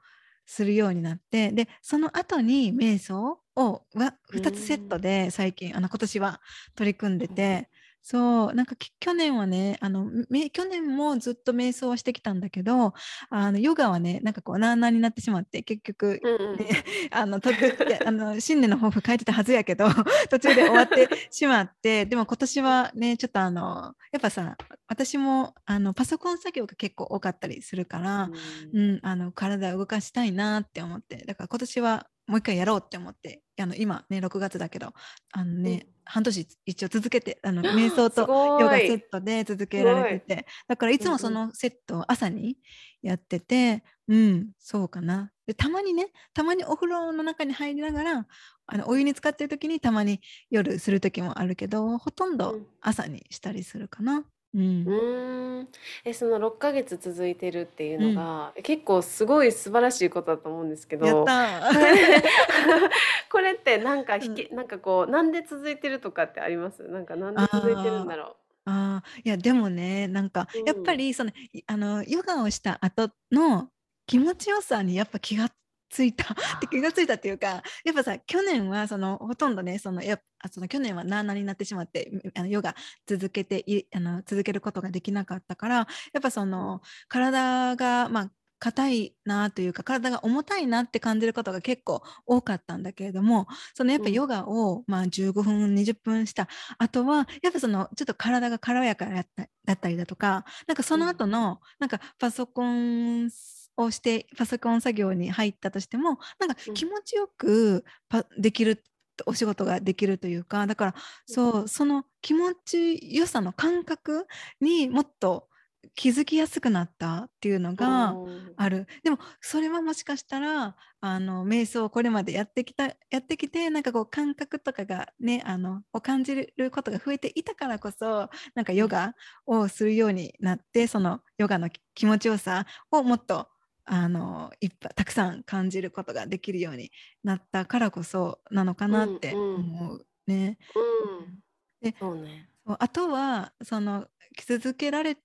するようになってでその後に瞑想をは2つセットで最近あの今年は取り組んでて、そうなんかき去年はねあのめ去年もずっと瞑想をしてきたんだけどあのヨガはねなんかこうなあなあになってしまって結局、うんうんね あの途中であの新年の抱負書いてたはずやけど 途中で終わってしまってでも今年はねちょっとあのやっぱさ私もあのパソコン作業が結構多かったりするから、うん、あの体を動かしたいなって思ってだから今年はもう一回やろうって思ってあの今ね6月だけどあのね、うん。半年一応続けてあの 瞑想とヨガセットで続けられててだからいつもそのセットを朝にやっててうんそうかな。でたまにねたまにお風呂の中に入りながらあのお湯に浸かってる時にたまに夜する時もあるけどほとんどうん。朝にしたりするかな。うん。うーん。えその6ヶ月続いてるっていうのが、結構すごい素晴らしいことだと思うんですけど。やった こーれってなんか引き、なんかこうなんで続いてるとかってあります？なんかなんで続いてるんだろああ、いやでもね、なんかうん。やっぱりその、いあのヨガをした後の気持ちよさにやっぱ気がついた。って気がついたっていうか、やっぱさ去年はそのほとんどね、そのやその去年はなあなあになってしまって、あのヨガ続けていあの続けることができなかったから、やっぱその体がまあ硬いなというか体が重たいなって感じることが結構多かったんだけれどもそのやっぱうん。ヨガを、まあ、15分20分したあとはやっぱそのちょっと体が軽やかだっただったりだとかなんかその後の、なんかパソコンをしてパソコン作業に入ったとしてもなんかうん。気持ちよくパできるお仕事ができるというかだからそうその気持ちよさの感覚にもっと気づきやすくなったっていうのうがうんある。でもそれはもしかしたらあの瞑想をこれまでやってきたやってきてなんかこう感覚とかがねあのを感じることが増えていたからこそなんかヨガをするようになってそのヨガのき気持ちよさをもっとあのいっぱいたくさん感じることができるようになったからこそなのかなってうんうん。思うね。うん。でそうね。あとはその続けられ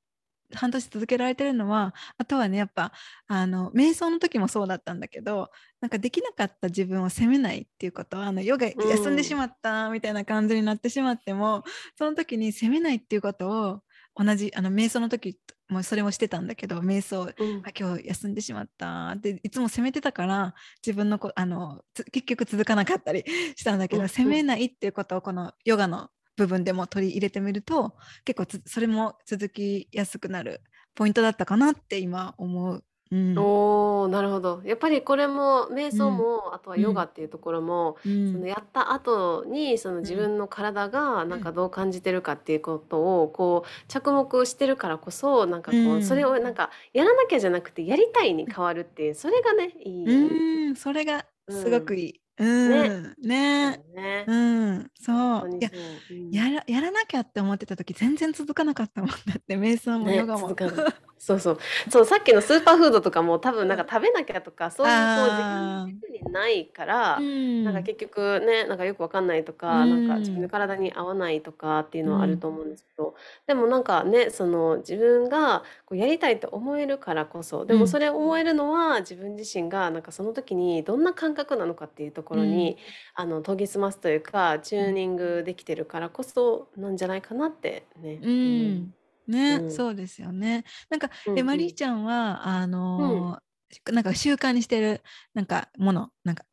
半年続けられてるのはあとはねやっぱあの瞑想の時もそうだったんだけどなんかできなかった自分を責めないっていうことあのヨガうん休んでしまったみたいな感じになってしまっても、その時に責めないっていうことを同じあの瞑想の時もそれもしてたんだけど瞑想うんあ今日休んでしまったっていつも責めてたから自分のこあのつ結局続かなかったり したんだけど、うんうん責めないっていうことをこのヨガの部分でも取り入れてみると結構つそれも続きやすくなるポイントだったかなって今思う。うん。おーなるほど。やっぱりこれも瞑想も、あとはヨガっていうところも、うん。そのやった後にその自分の体がなんかどう感じてるかっていうことをこう着目してるからこそなんかこうん。うそれをなんかやらなきゃじゃなくてやりたいに変わるっていうそれがねいい。よね。うん。それがすごくいい。うん。ね。ね。うん。そう。いや本当にそう。うん。やらやらなきゃって思ってた時全然続かなかったもんだって瞑想もねヨガも。続かないそうそう。そうさっきのスーパーフードとかも多分なんか食べなきゃとかそういうこうあー自分の軸にないから、うん。なんか結局ねなんかよくわかんないとか、うん。なんか自分の体に合わないとかっていうのはあると思うんですけど、でもなんかねその自分がこうやりたいと思えるからこそでうん。もそれを思えるのは自分自身がなんかその時にどんな感覚なのかっていうところに、あの研ぎ澄ますというかチューニングできてるからこそなんじゃないかなってね。うんね、うん。そうですよね。なんか、うんうん。えマリーちゃんはあのーなんか習慣にしてるなんかものなんか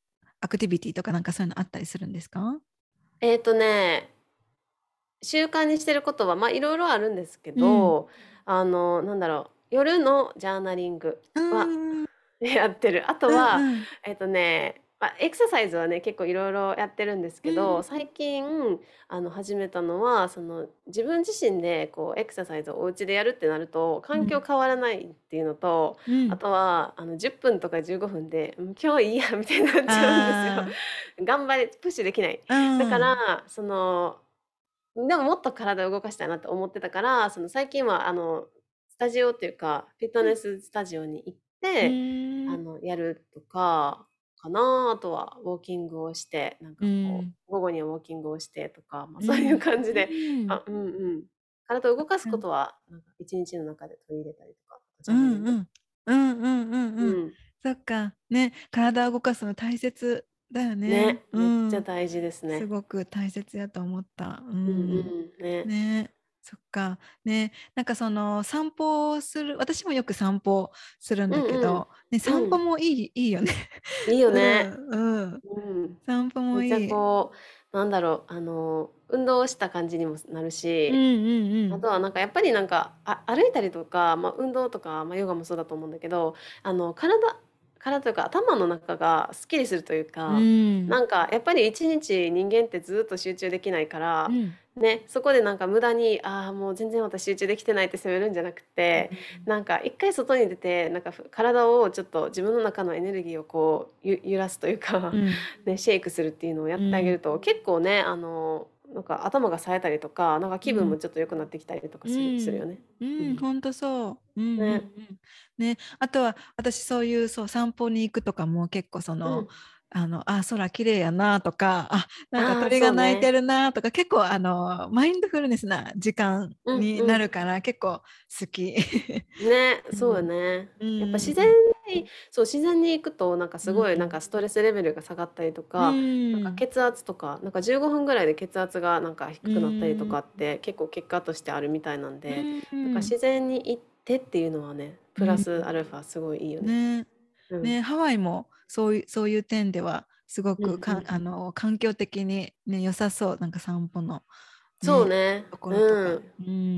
アクティビティとかなんかそういうのあったりするんですか？えっ、とね習慣にしてることはまあいろいろあるんですけど、あのなんだろう夜のジャーナリングうはん。うん やってる。あとうんは、うん。えっとね、まあ、エクササイズはね結構いろいろやってるんですけど、うん。最近あの始めたのはその自分自身でこうエクササイズをお家でやるってなると環境変わらないっていうのと、うん。あとはあの10分とか15分でうん今日いいやみたいになっちゃうんですあよ。頑張りプッシュできない。ーだから、そのでももっと体を動かしたいなって思ってたからその最近はあのスタジオっていうかフィットネススタジオに行って、うん。あのやるとかかなあとはウォーキングをしてなんかこう、うん。午後にはウォーキングをしてとか、まあ、うん。そういう感じで、うん。あうんうん。体を動かすことはなんか一日の中で取り入れたりとか。うんうん。うんうんうんううん。んそっか。ね体を動かすの大切だよね。ねうんめっちゃ大事ですね。すごく大切やと思った。ううんうん。ね。ねそっかねなんかその散歩をする私もよく散歩するんだけど、うんうんね、散歩もいい,、いいよね。いいよ ね。うん、うんうん散歩もいい。こうなんだろうあの運動した感じにもなるし、うんうんうん。あとはなんかやっぱりなんかあ歩いたりとか、まあ、運動とか、まあ、ヨガもそうだと思うんだけどあの体体というか頭の中がすっきりするというか、うん。なんかやっぱり一日人間ってずっと集中できないからう、ん。ね、そこでなんか無駄にああもう全然私集中できてないって責めるんじゃなくて。なんか一回外に出てなんかふ体をちょっと自分の中のエネルギーをこうゆ揺らすというか、うん。ね、シェイクするっていうのをやってあげると、結構ねあのなんか頭が冴えたりとかなんか気分もちょっと良くなってきたりとかする,、うん。するよね。ううん。ん、本当そう。うんうんうん。ね。ね、あとは私そういうそう散歩に行くとかも結構その、うん。あのあ空綺麗やなとかあなんか鳥がそうね鳴いてるなとか、結構あのマインドフルネスな時間になるから、結構好き。ねそうよね。うん。やっぱ自然にそう自然に行くとなんかすごうん。いなんかストレスレベルが下がったりとか、うん。なんか血圧とかなんか15分ぐらいで血圧がなんか低くなったりとかって結構結果としてあるみたいなんで、うん。なんか自然に行ってっていうのはねプラスアルファすごいいいよね。ね。うん。ね、ハワイもそういうそういう点ではすごうんうんくか、あの環境的に、ね、良さそう。なんか散歩の、そうね。ところとか。うん。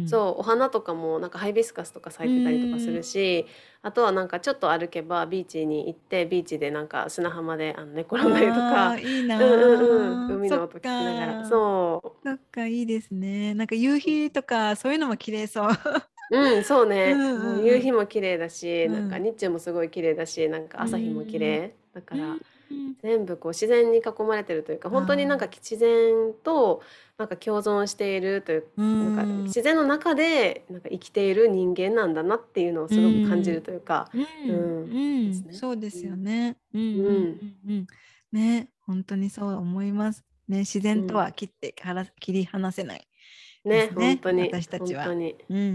うん。そうお花とかもなんかハイビスカスとか咲いてたりとかするし、あとはなんかちょっと歩けばビーチに行ってビーチでなんか砂浜であの寝転んだりとあかーいいなうんうんーうん。海の音聞きながら。そう。そっかいいですね。なんか夕日とかそういうのも綺麗そう。うん、そうね。うんうん夕日も綺麗だし、うん。なんか日中もすごい綺麗だし、なんか朝日も綺麗。だから、うん全部こう自然に囲まれてるというか、本当になんか自然となんか共存しているという、うんなんか自然の中でなんか生きている人間なんだなっていうのをすごく感じるというか、うんうんうんですねそうですよね。うんうんうんうんうんね本当にそう思います。ね自然とは切ってから切り離せない。ねですね本当に私たちは本当に。うんうんう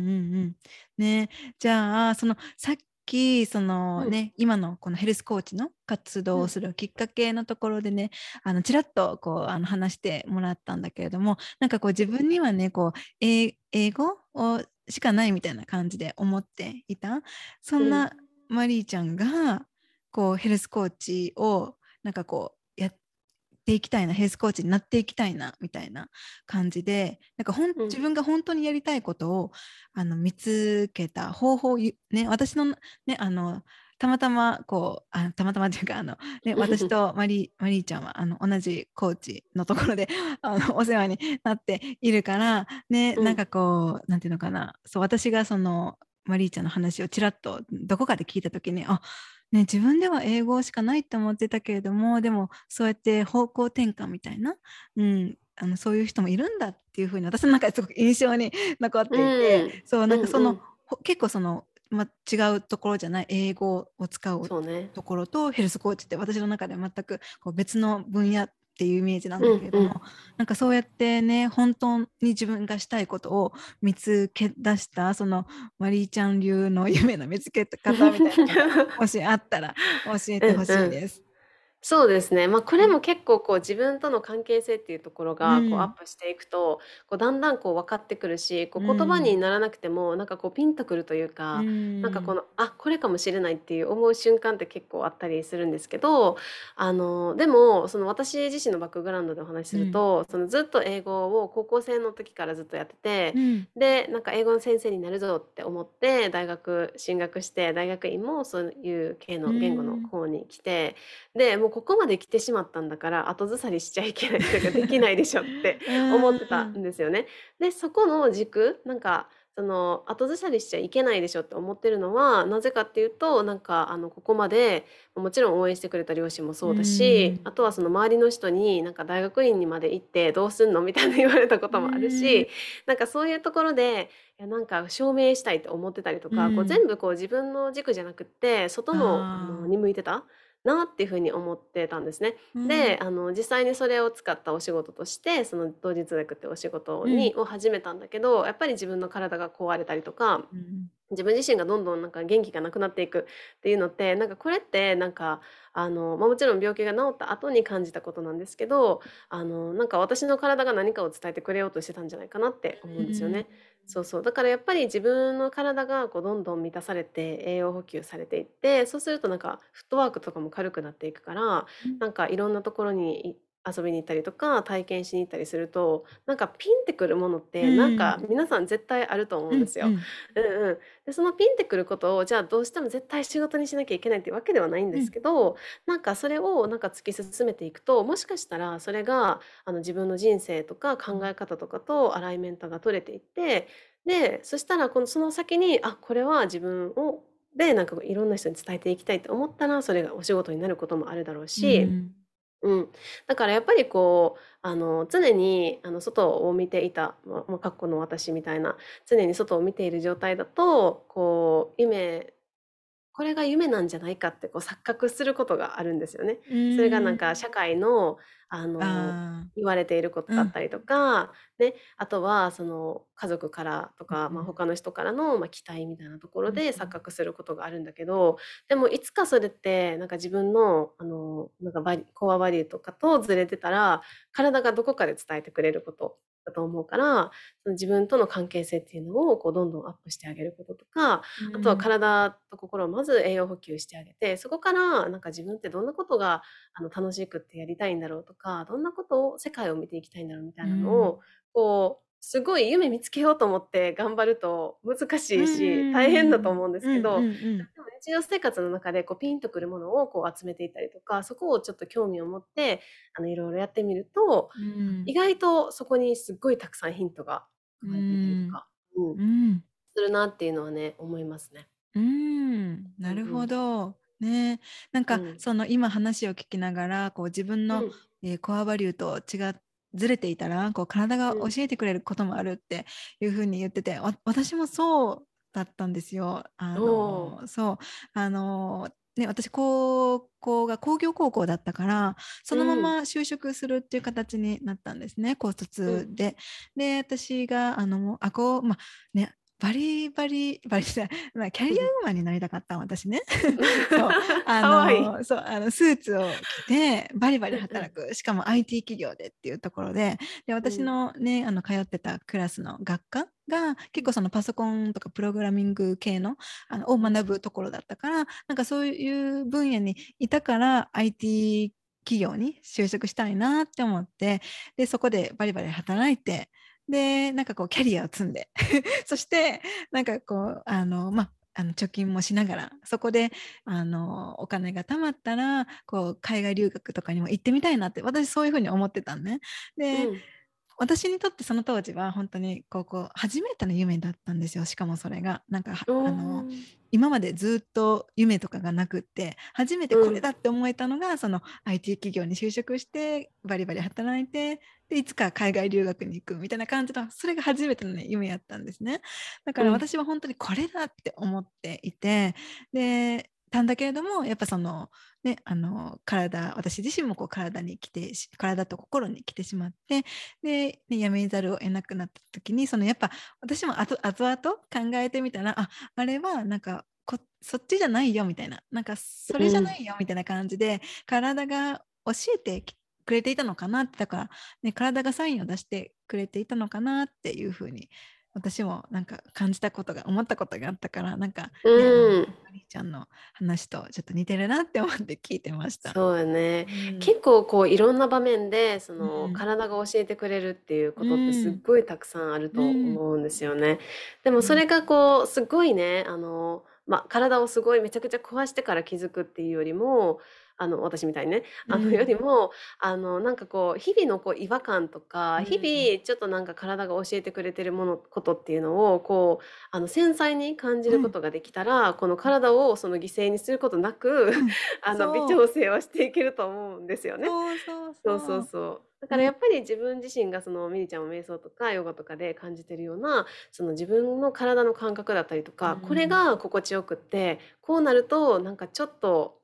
ん。ねじゃあそのさっきそのうん。ね、今のこのヘルスコーチの活動をするきっかけのところでね、あのちらっとこうあの話してもらったんだけれどもなんかこう自分にはねこう英英語をしかないみたいな感じで思っていた。そんなマリーちゃんがこうヘルスコーチをなんかこうやっていきたいなヘルスコーチになっていきたいなみたいな感じでなんかほんうん。自分が本当にやりたいことをあの見つけた方法ね私のねあのたまたまこうあたまたまというかあの、ね、私とマリーマリーちゃんはあの同じコーチのところで あのお世話になっているからね、うん。なんかこうなんていうのかな。そう私がそのマリーちゃんの話をちらっとどこかで聞いた時にあね、自分では英語しかないって思ってたけれどもでもそうやって方向転換みたいな、うん、あのそういう人もいるんだっていうふうに私の中ですごく印象に 残っていて、うんそうなんかその、うんうんほ結構その、ま、違うところじゃない英語を使う。ところとヘルスコーチって私の中では全くこう別の分野っていうイメージなんだけれども、うんうんなんかそうやってね本当に自分がしたいことを見つけ出したそのマリーちゃん流の夢の見つけ方みたいなもしあったら教えてほしいです。そうですね。まあ、これも結構こう自分との関係性っていうところうがこうアッん。プしていくと、こうだんだんこう分かってくるし、こうう言葉にん。ならなくても、なんかこうピンとくるといううか、なんかこん。の、あ、これかもしれないっていう思う瞬間って結構あったりするんですけど、あの、でも、その私自身のバックグラウンドでお話しうん。すると、そのずっと英語を高校生の時からずっとやってて、うん。で、なんか英語の先生になるぞって思って大学進学して、大学院もそういう系うの言語のん。方に来てで、もうここまで来てしまったんだから、後ずさりしちゃいけないというか、できないでしょって う思ってたん。んですよね。で、そこの軸、なんかその後ずさりしちゃいけないでしょって思ってるのは、なぜかっていうと、なんかあのここまで、もちろん応援してくれた両親もうそうだし、ん。あとはその周りの人になんか大学院にまで行ってどうすんのみたいな言われたこうともあるん。し、なんかそういうところで、いやなんか証明したいと思ってたりとか、こううん。全部こう自分の軸じゃなくって、外のあの。に向いてたなっていう風に思ってたんですね。うん。で、あの実際にそれを使ったお仕事として、その同時通訳ってお仕事うん。にを始めたんだけど、やっぱり自分の体が壊れたりとか、うん。自分自身がどんどんなんか元気がなくなっていくっていうのって、なんかこれってなんかあの、まあ、もちろん病気が治った後に感じたことなんですけど、あのなんか私の体が何かを伝えてくれようとしてたんじゃないかなって思うんですよね。そうそう。だからやっぱり自分の体がこうどんどん満たされて栄養補給されていって、そうするとなんかフットワークとかも軽くなっていくから、うん。なんかいろんなところにい遊びに行ったりとか、体験しに行ったりすると、なんかピンってくるものっうて、なんかん。皆さん絶対あると思うん。うんですよ。うん。うんうん。で、そのピンってくることを、じゃあどうしても絶対仕事にしなきゃいけないっていうわけではないんですうん。けど、なんかそれをなんか突き進めていくと、もしかしたらそれがあの自分の人生とか考え方とかとアライメントが取れていって、で、そしたらこのその先に、あ、これは自分をで、なんかいろんな人に伝えていきたいと思ったら、それがお仕事になることもあるだろううしん。うん。だからやっぱりこう、あの、常にあの、外を見ていた、まあ、過去の私みたいな、常に外を見ている状態だと、こう、夢これが夢なんじゃないかってこう錯覚することがあるんですよね。うそれがなんん。か社会の、あの、ああ。言われていることうん。だったりとか、ね、あとはその家族からとか、まあ、うん。他の人からの、ま、期待みたいなところうん。で錯覚することがあるんだけど、でもいつかそれってなんか自分の、あの、なんかバリコアバリューとかとずれてたら、体がどこかで伝えてくれることだと思うから、その自分との関係性っていうのをこうどんどんアップしてあげることとか、うあとはん。体と心をまず栄養補給してあげて、そこからなんか自分ってどんなことがあの楽しくってやりたいんだろうとか、どんなことを世界を見ていきたいんだろうみたいなのうん。を、こう、すごい夢見つけようと思って頑張ると難しうんいし、大変だと思うんですけど、日常生活の中でこうピンとくるものをこう集めていったりとか、そこをちょっと興味を持って、あのいろいろやってみると、うん。意外とそこにすっごいたくさんヒントがう生まれていたりとん。か、うん、うん。するなっていうのはね、思いますね。うーん、なるほうんうん。ど。ね。なんかうん。その今話を聞きながら、こう自分の、うん。え、コアバリューと違っずれていたら、こう体が教うん。えてくれることもあるっていう風に言ってて、わ私もそうだったんですよ。あ。の、そう、あの、ね、私高校が工業高校だったから、そのままうん。就職するっていう形になったんですね、高うん。卒で。で、私があの、あこま、ね、バリバリ バリじゃない、ま、キャリアウーマンになりたかった私ね。そう、あ。の、そう、あの、スーツを着てバリバリうんうん。働く、しかも IT 企業でっていうところで、で、私うん。のね、あの、通ってたクラスの学科がうん。結構そのパソコンとかプログラミング系の、あの、をうん。学ぶところだったから、なんかそういう分野にいたから、IT 企業に就職したいなって思って、で、そこでバリバリ働いて、で、なんかこうキャリアを積んで、そして、なんかこう、あの、ま、ああの、貯金もしながら、そこで、あの、お金が貯まったら、こう海外留学とかにも行ってみたいなって、私そういうふうに思ってたんね。で、うん。私にとってその当時はほんとに高校初めての夢だったんですよ、しかもそれが。なんか、あの、お。今までずっと夢とかがなくって、初めてこれうん。だって思えたのが、その IT 企業に就職して、バリバリ働いて、で、いつか海外留学に行くみたいな感じの、それが初めてのね、夢やったんですね。だからうん。私はほんとにこれだって思っていて、で、たんだけれども、やっぱその、ね、あの、体私自身もこう体に来てし体と心に来てしまって、で、ね、辞めざるを得なくなった時に、そのやっぱ私も後々考えてみたら、あ、あれはなんかこそっちじゃないよみたいななんかそれじゃないよみたいな感じで、体が教えてくれていたのかなってだから、ね、体がサインを出してくれていたのかなっていうふうに私もなんか感じたことが思ったことがあったからなんか、ね、うん、ちゃんの話とちょっと似てるなって思って聞いてました。そうよね、うん、結構こういろんな場面でその、うん、体が教えてくれるっていうことってすっごいたくさんあると思うんですよね。でもそれがこうすごいねあの、まあ、体をすごいめちゃくちゃ壊してから気づくっていうよりもあの私みたいにね。あのよりもあのなんかこう日々のこう違和感とか日々ちょっとなんか体が教えてくれてるものことっていうのをこうあの繊細に感じることができたら、この体をその犠牲にすることなく あの微調整はしていけると思うんですよね。そうそうそう。そうそう。だからやっぱり自分自身がそのミリちゃんも瞑想とかヨガとかで感じてるようなその自分の体の感覚だったりとか、これが心地よくってこうなるとなんかちょっと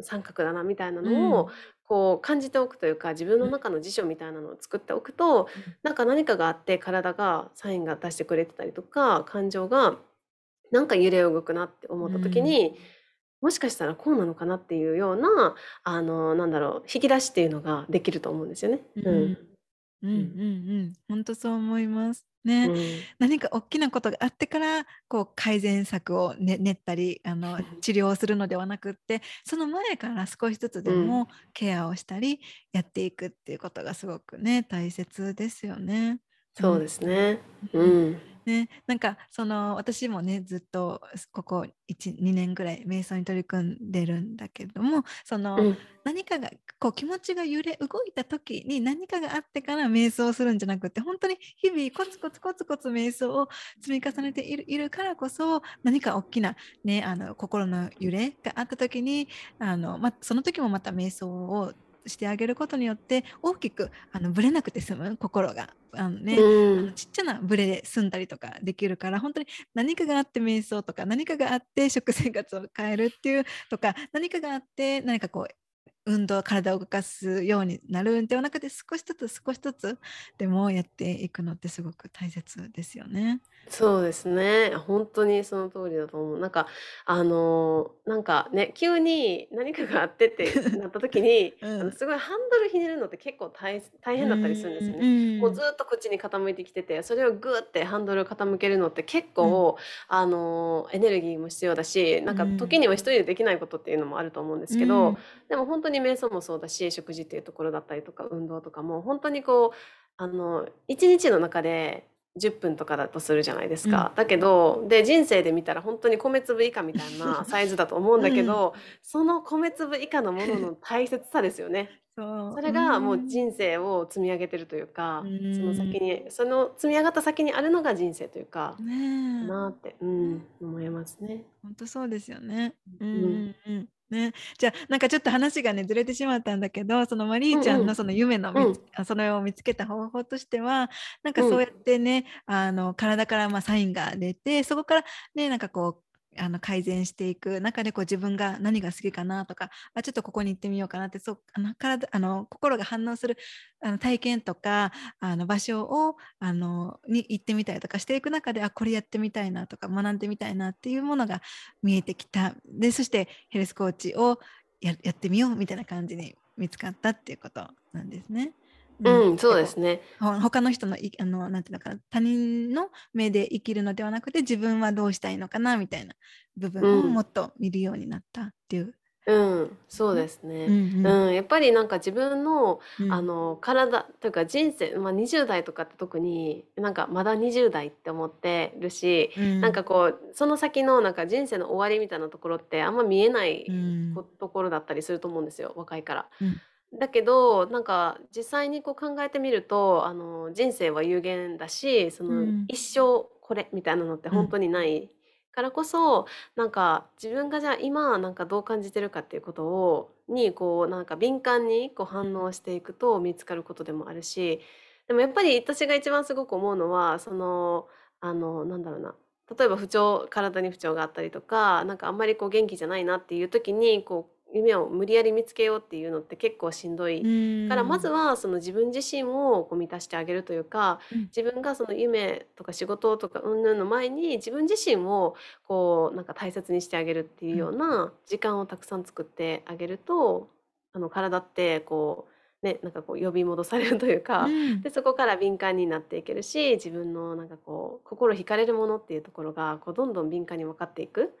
三角だなみたいなのを、こう感じておくというか自分の中の辞書みたいなのを作っておくと、なんか何かがあって体がサインが出してくれてたりとか感情がなんか揺れ動くなって思った時に、もしかしたらこうなのかなっていうようなあのなんだろう引き出しっていうのができると思うんですよね。うん、うんうんうん。本当そう思います。ね、うん、何か大きなことがあってからこう改善策をね練ったりあの治療するのではなくってその前から少しずつでもケアをしたりやっていくっていうことがすごくね大切ですよね。そうですね。うん。ね、なんかその私もねずっとここ12年ぐらい瞑想に取り組んでるんだけどもその、うん、何かがこう気持ちが揺れ動いた時に何かがあってから瞑想するんじゃなくて本当に日々コツコツコツコツ瞑想を積み重ねているいるからこそ何か大きな、ね、あの心の揺れがあった時にあの、ま、その時もまた瞑想をしてあげることによって大きくあのブレなくて済む心があのね、うん、あのちっちゃなブレで済んだりとかできるから本当に何かがあって瞑想とか何かがあって食生活を変えるっていうとか何かがあって何かこう運動体を動かすようになるんではなくて少しずつ少しずつでもやっていくのってすごく大切ですよね。そうですね。本当にその通りだと思う。なんか、あの、なんかね、急に何かがあってって なった時に、うあの、すごいハンドルひねるのって結構大大変だったりするんですよね。もうずっとこっちに傾いてきてて、それをグーってハンドルを傾けるのって結構、あの、エネルギーも必要だし、なんか時には一人でできないことっていうのもあると思うんですけど、でも本当に瞑想もそうだし、食事っていうところだったりとか、運動とかも本当にこう、あの、1日の中で10分とかだとするじゃないですか、うん、だけどで人生で見たら本当に米粒以下みたいな サイズだと思うんだけど、うん、その米粒以下のものの大切さですよね。それがもう人生を積み上げてるというか、うん、その先にその積み上がった先にあるのが人生というか、ね、なって、うん、思いますね。本当そうですよね。うん、うんね、じゃあなんかちょっと話がねずれてしまったんだけどそのマリーちゃんのその夢の、うんうん、その絵を見つけた方法としてはなんかそうやってね、うん、あの体からまサインが出てそこからねなんかこうあの改善していく中でこう自分が何が好きかなとかあちょっとここに行ってみようかなってそうあの体あの心が反応するあの体験とかあの場所をあのに行ってみたりとかしていく中であこれやってみたいなとか学んでみたいなっていうものが見えてきたでそしてヘルスコーチをややってみようみたいな感じに見つかったっていうことなんですね。うん、そうですね。他の人のいあのなんていうのかな他人の目で生きるのではなくて自分はどうしたいのかなみたいな部分をもっと見るようになったっていう。うん、そうですね。うんうん、やっぱりなんか自分の、うあの、体というか人生、まあ、20代とかって特になんかまだ20代って思ってるし、なんかこうその先のなんか人生の終わりみたいなところってあんま見えないところだったりすると思うんですよ若いから。うんだけどなんか実際にこう考えてみるとあの人生は有限だしその一生これみたいなのって本当にないからこそなんか自分がじゃあ今なんかどう感じてるかっていうことをにこうなんか敏感にこう反応していくと見つかることでもあるしでもやっぱり私が一番すごく思うのはそのあのなんだろうな例えば不調体に不調があったりとかなんかあんまりこう元気じゃないなっていう時にこう夢を無理やり見つけようっていうのって結構しんどい。からまずはその自分自身をこう満たしてあげるというかうん。自分がその夢とか仕事とか云々の前に自分自身をこうなんか大切にしてあげるっていうような時間をたくさん作ってあげるとあの体ってこうねなんかこう呼び戻されるというかうん。でそこから敏感になっていけるし自分のなんかこう心惹かれるものっていうところがこうどんどん敏感に分かっていく。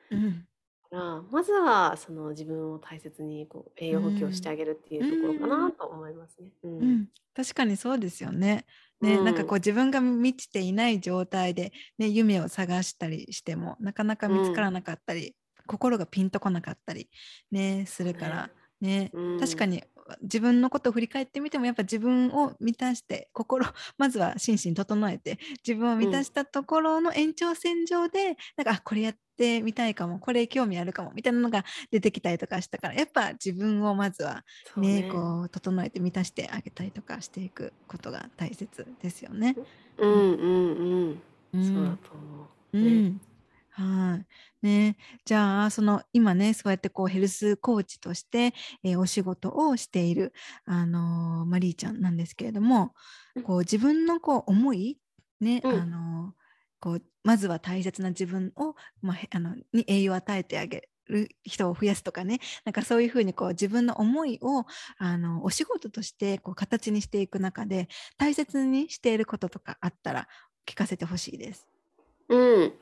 うんからまずはその自分を大切にこう栄養補給をしてあげるっていうところかうなん。と思いますね。ううん。ん、確かにそうですよね。ね、なんかうん。こう自分が満ちていない状態で、ね、夢を探したりしてもなかなか見つからなかったり、心がピンとこなかったり、ね、するから、ね。うん確かに自分のことを振り返ってみてもやっぱ自分を満たして心 まずは心身整えて自分を満たしたところの延長線上で、なんかあこれやってみたいかもこれ興味あるかもみたいなのが出てきたりとかしたからやっぱ自分をまずはそうねこう整えて満たしてあげたりとかしていくことが大切ですよね。うんうんううん、んそうだと思う。ね。うん。はい。ね、じゃあその今ねそうやってこうヘルスコーチとして、えーお仕事をしている、あのーマリーちゃんなんですけれどもうん。こう自分のこう思い、ねうん。あのーこうまずは大切な自分を、まあ、あのに栄養を与えてあげる人を増やすとかねなんかそういうふうにこう自分の思いをあのお仕事としてこう形にしていく中で大切にしていることとかあったら聞かせてほしいです。うん、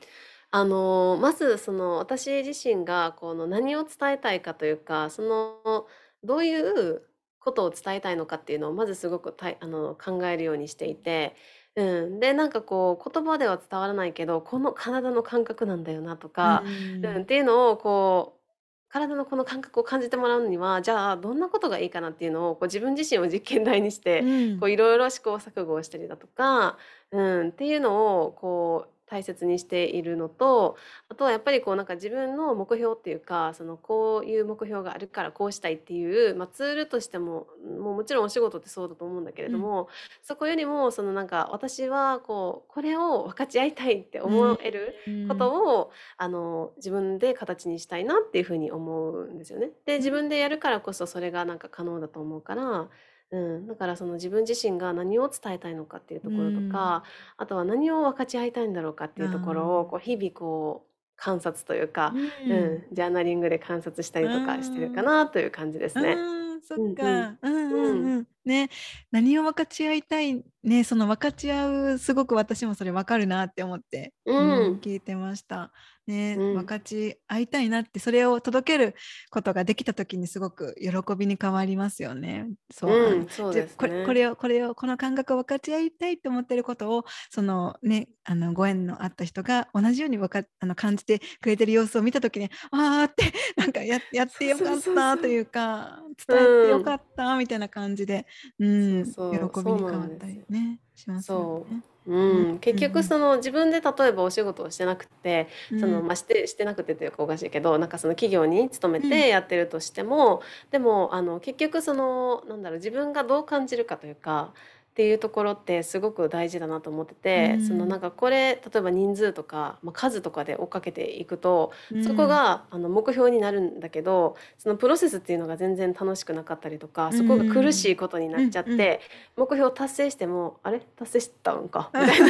あのまずその私自身がこの何を伝えたいかというかそのどういうことを伝えたいのかっていうのをまずすごくたいあの考えるようにしていて、うん、でなんかこう言葉では伝わらないけどこの体の感覚なんだよなとか、うん。うん、っていうのをこう体のこの感覚を感じてもらうにはじゃあどんなことがいいかなっていうのをこう自分自身を実験台にしてうんこういろいろ試行錯誤をしたりだとか、うん、っていうのをこう大切にしているのとあとはやっぱりこうなんか自分の目標っていうかそのこういう目標があるからこうしたいっていう、まあ、ツールとしてももうもちろんお仕事ってそうだと思うんだけれども、そこよりもそのなんか私はこうこれを分かち合いたいって思えることを、あの自分で形にしたいなっていうふうに思うんですよね。で自分でやるからこそそれがなんか可能だと思うから、うん、だからその自分自身が何を伝えたいのかっていうところとか、あとは何を分かち合いたいんだろうかっていうところをこう日々こう観察というか、うんうん。ジャーナリングで観察したりとかしてるかなという感じですね。うんそっか、うんうんうん。うんうん。ね何を分かち合いたいねその分かち合うすごく私もそれ分かるなって思って、うん聞いてました。ね、うん。分かち合いたいなってそれを届けることができた時にすごく喜びに変わりますよね。そう、うん、そうですね。これこれをこれをこの感覚を分かち合いたいと思ってることをそのねあのご縁のあった人が同じようにわかあの感じてくれてる様子を見た時にあーって なんかややってよかったというか伝えてよかったみたいな感じで、うんそうそう。喜びに変わったりねしますよね。う。ん、結うん。うん。局その自分で例えばお仕事をしてなくて、そのうんまあ、してしてなくてというかおかしいけどなんかその企業に勤めうん。てやってるとしても、でもあの結局そのなんだろう自分がどう感じるかというかっていうところってすごく大事だなと思ってて、うん。そのなんかこれ例えば人数とか、まあ、数とかで追っかけていくと、うん。そこがあの目標になるんだけどそのプロセスっていうのが全然楽しくなかったりとかそこが苦しいことになっちゃって、うん。うん。目標達成してもあれ？達成したんか？みたいな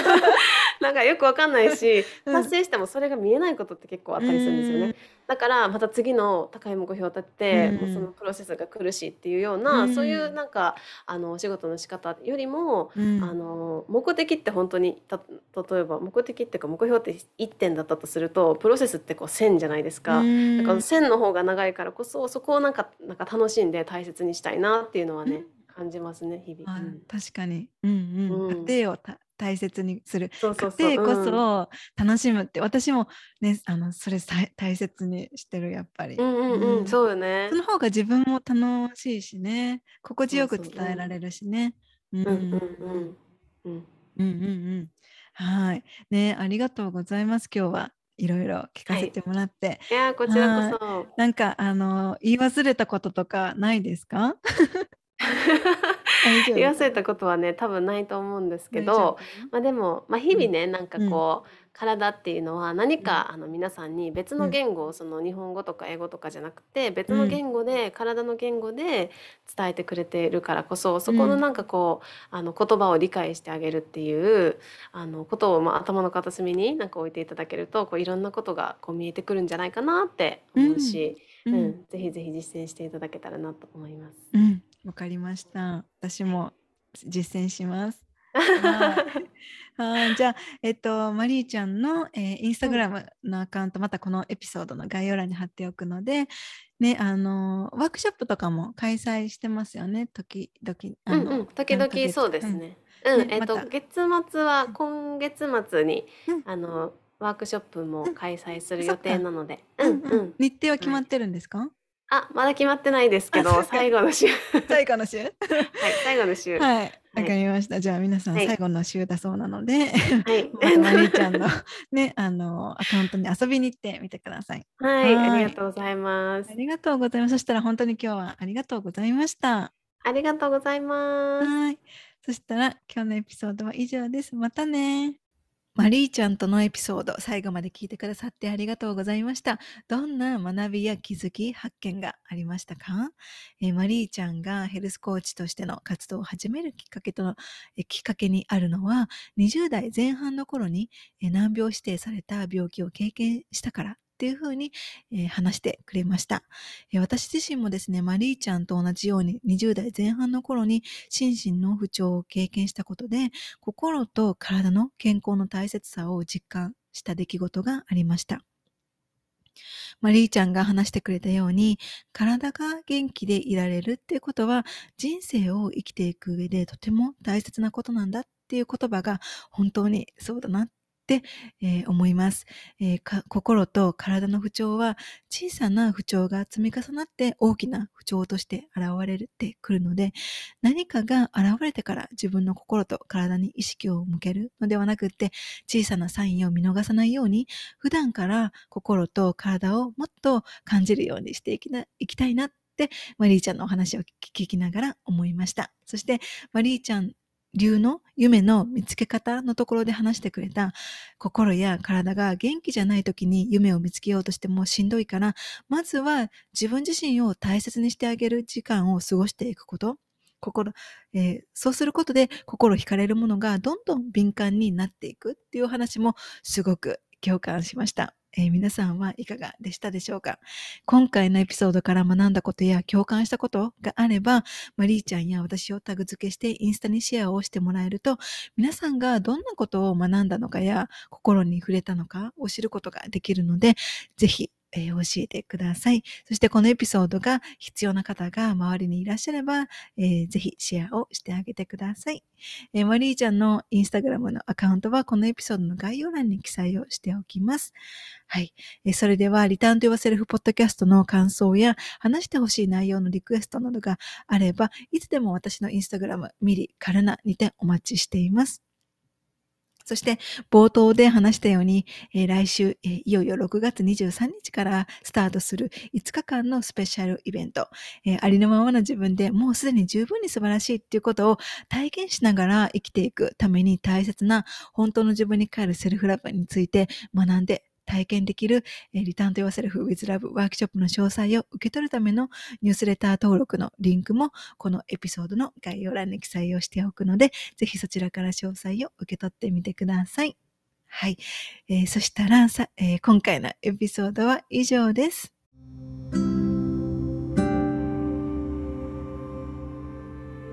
なんかよくわかんないしうん。達成してもそれが見えないことって結構あったりするんですよね。だからまた次の高い目標を立てて、うん。もうそのプロセスが苦しいっていうような、うん。そういうなんかあのお仕事の仕方よりも、うん。あの目的って本当にた例えば目的っていうか目標って1点だったとするとプロセスってこう線じゃないですか。うん。だから線の方が長いからこそそこをなんかなんか楽しんで大切にしたいなっていうのはね、うん。感じますね日々。確かに、うんうん。うん。家庭をた大切にする。そうそうそう。家庭こうん。そ楽しむって、私もねあのそれさ大切にしてるやっぱり、うんうんうん、うん。そうよね。そ。の方が自分も楽しいしね。心地よく伝えられるしね。うん。うんうんうんうん。うんはい。ねありがとうございます今日は。いろいろ聞かせてもらって、いやーこちらこそ。なんかあの言い忘れたこととかないですか？大丈夫。言い忘れたことはね多分ないと思うんですけど夫。まあでも、まあ、日々ね、なんかこう、体っていうのは何か、あの皆さんに別の言語、その日本語とか英語とかじゃなくて別の言語で、体の言語で伝えてくれているからこそそこのなんかこう、あの言葉を理解してあげるっていうあのことを、まあ、頭の片隅になんか置いていただけるとこういろんなことがこう見えてくるんじゃないかなって思うし、ううん。ん。ぜひぜひ実践していただけたらなと思います。うん、わかりました。私も実践します。はいはい、じゃあ、えっと、マリーちゃんの、えーインスタグラムのアカウント、またこのエピソードの概要欄に貼っておくので、ね、あの、ワークショップとかも開催してますよね、時々。あのうんうん、時々そうですね。うん、えっと月末は今月末に、うん。あのワークショップも開催する予定なので、ううん。んうん。日程は決まってるんですか、あ、まだ決まってないですけど、あそうか最後の週、はい、最後の週？最後の週、ははい、わかりました。じゃあ皆さんはい最後の週だそうなので、い、またマリーちゃんのね、あの、アカウントに遊びに行ってみてください。はい、はいありがとうございますあ。りがとうございます。そしたら本当に今日はありがとうございました。ありがとうございます。はい。そしたら今日のエピソードは以上です。またね。マリーちゃんとのエピソード、最後まで聞いてくださってありがとうございました。どんな学びや気づき、発見がありましたか、えーマリーちゃんがヘルスコーチとしての活動を始めるきっかけとの、えーきっかけにあるのは、20代前半の頃に、えー難病指定された病気を経験したからっていうふうに、えー話してくれました。えー私自身もですね、マリーちゃんと同じように20代前半の頃に心身の不調を経験したことで、心と体の健康の大切さを実感した出来事がありました。マリーちゃんが話してくれたように、体が元気でいられるっていうことは、人生を生きていく上でとても大切なことなんだっていう言葉が本当にそうだなっって、えー思います、えー心と体の不調は小さな不調が積み重なって大きな不調として現れてくるので、何かが現れてから自分の心と体に意識を向けるのではなくって、小さなサインを見逃さないように、普段から心と体をもっと感じるようにしていきないきたいなって、マリーちゃんのお話を聞きながら思いました。そして、マリーちゃん流の夢の見つけ方のところで話してくれた心や体が元気じゃない時に夢を見つけようとしてもしんどいから、まずは自分自身を大切にしてあげる時間を過ごしていくこと。心、えーそうすることで心惹かれるものがどんどん敏感になっていくっていう話もすごく共感しました。えー皆さんはいかがでしたでしょうか？今回のエピソードから学んだことや共感したことがあれば、マリーちゃんや私をタグ付けしてインスタにシェアをしてもらえると、皆さんがどんなことを学んだのかや心に触れたのかを知ることができるので、ぜひ、えー教えてください。そしてこのエピソードが必要な方が周りにいらっしゃれば、えーぜひシェアをしてあげてください。えーマリーちゃんのインスタグラムのアカウントはこのエピソードの概要欄に記載をしておきます。はい。えーそれでは、リターンと言わせるフポッドキャストの感想や話してほしい内容のリクエストなどがあれば、いつでも私のインスタグラム、ミリカルナにてお待ちしています。そして、冒頭で話したように、えー来週、えーいよいよ6月23日からスタートする5日間のスペシャルイベント、えーありのままの自分でもうすでに十分に素晴らしいっていうことを体験しながら生きていくために大切な本当の自分に帰るセルフラブについて学んで体験できる、えーリターンと言わせる with Love ワークショップの詳細を受け取るためのニュースレター登録のリンクもこのエピソードの概要欄に記載をしておくので、ぜひそちらから詳細を受け取ってみてください。はい。えーそしたらさ、えー今回のエピソードは以上です。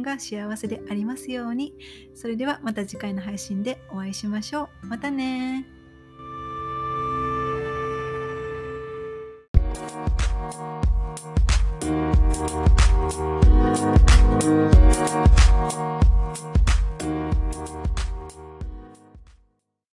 間が幸せでありますように。それではまた次回の配信でお会いしましょう。またね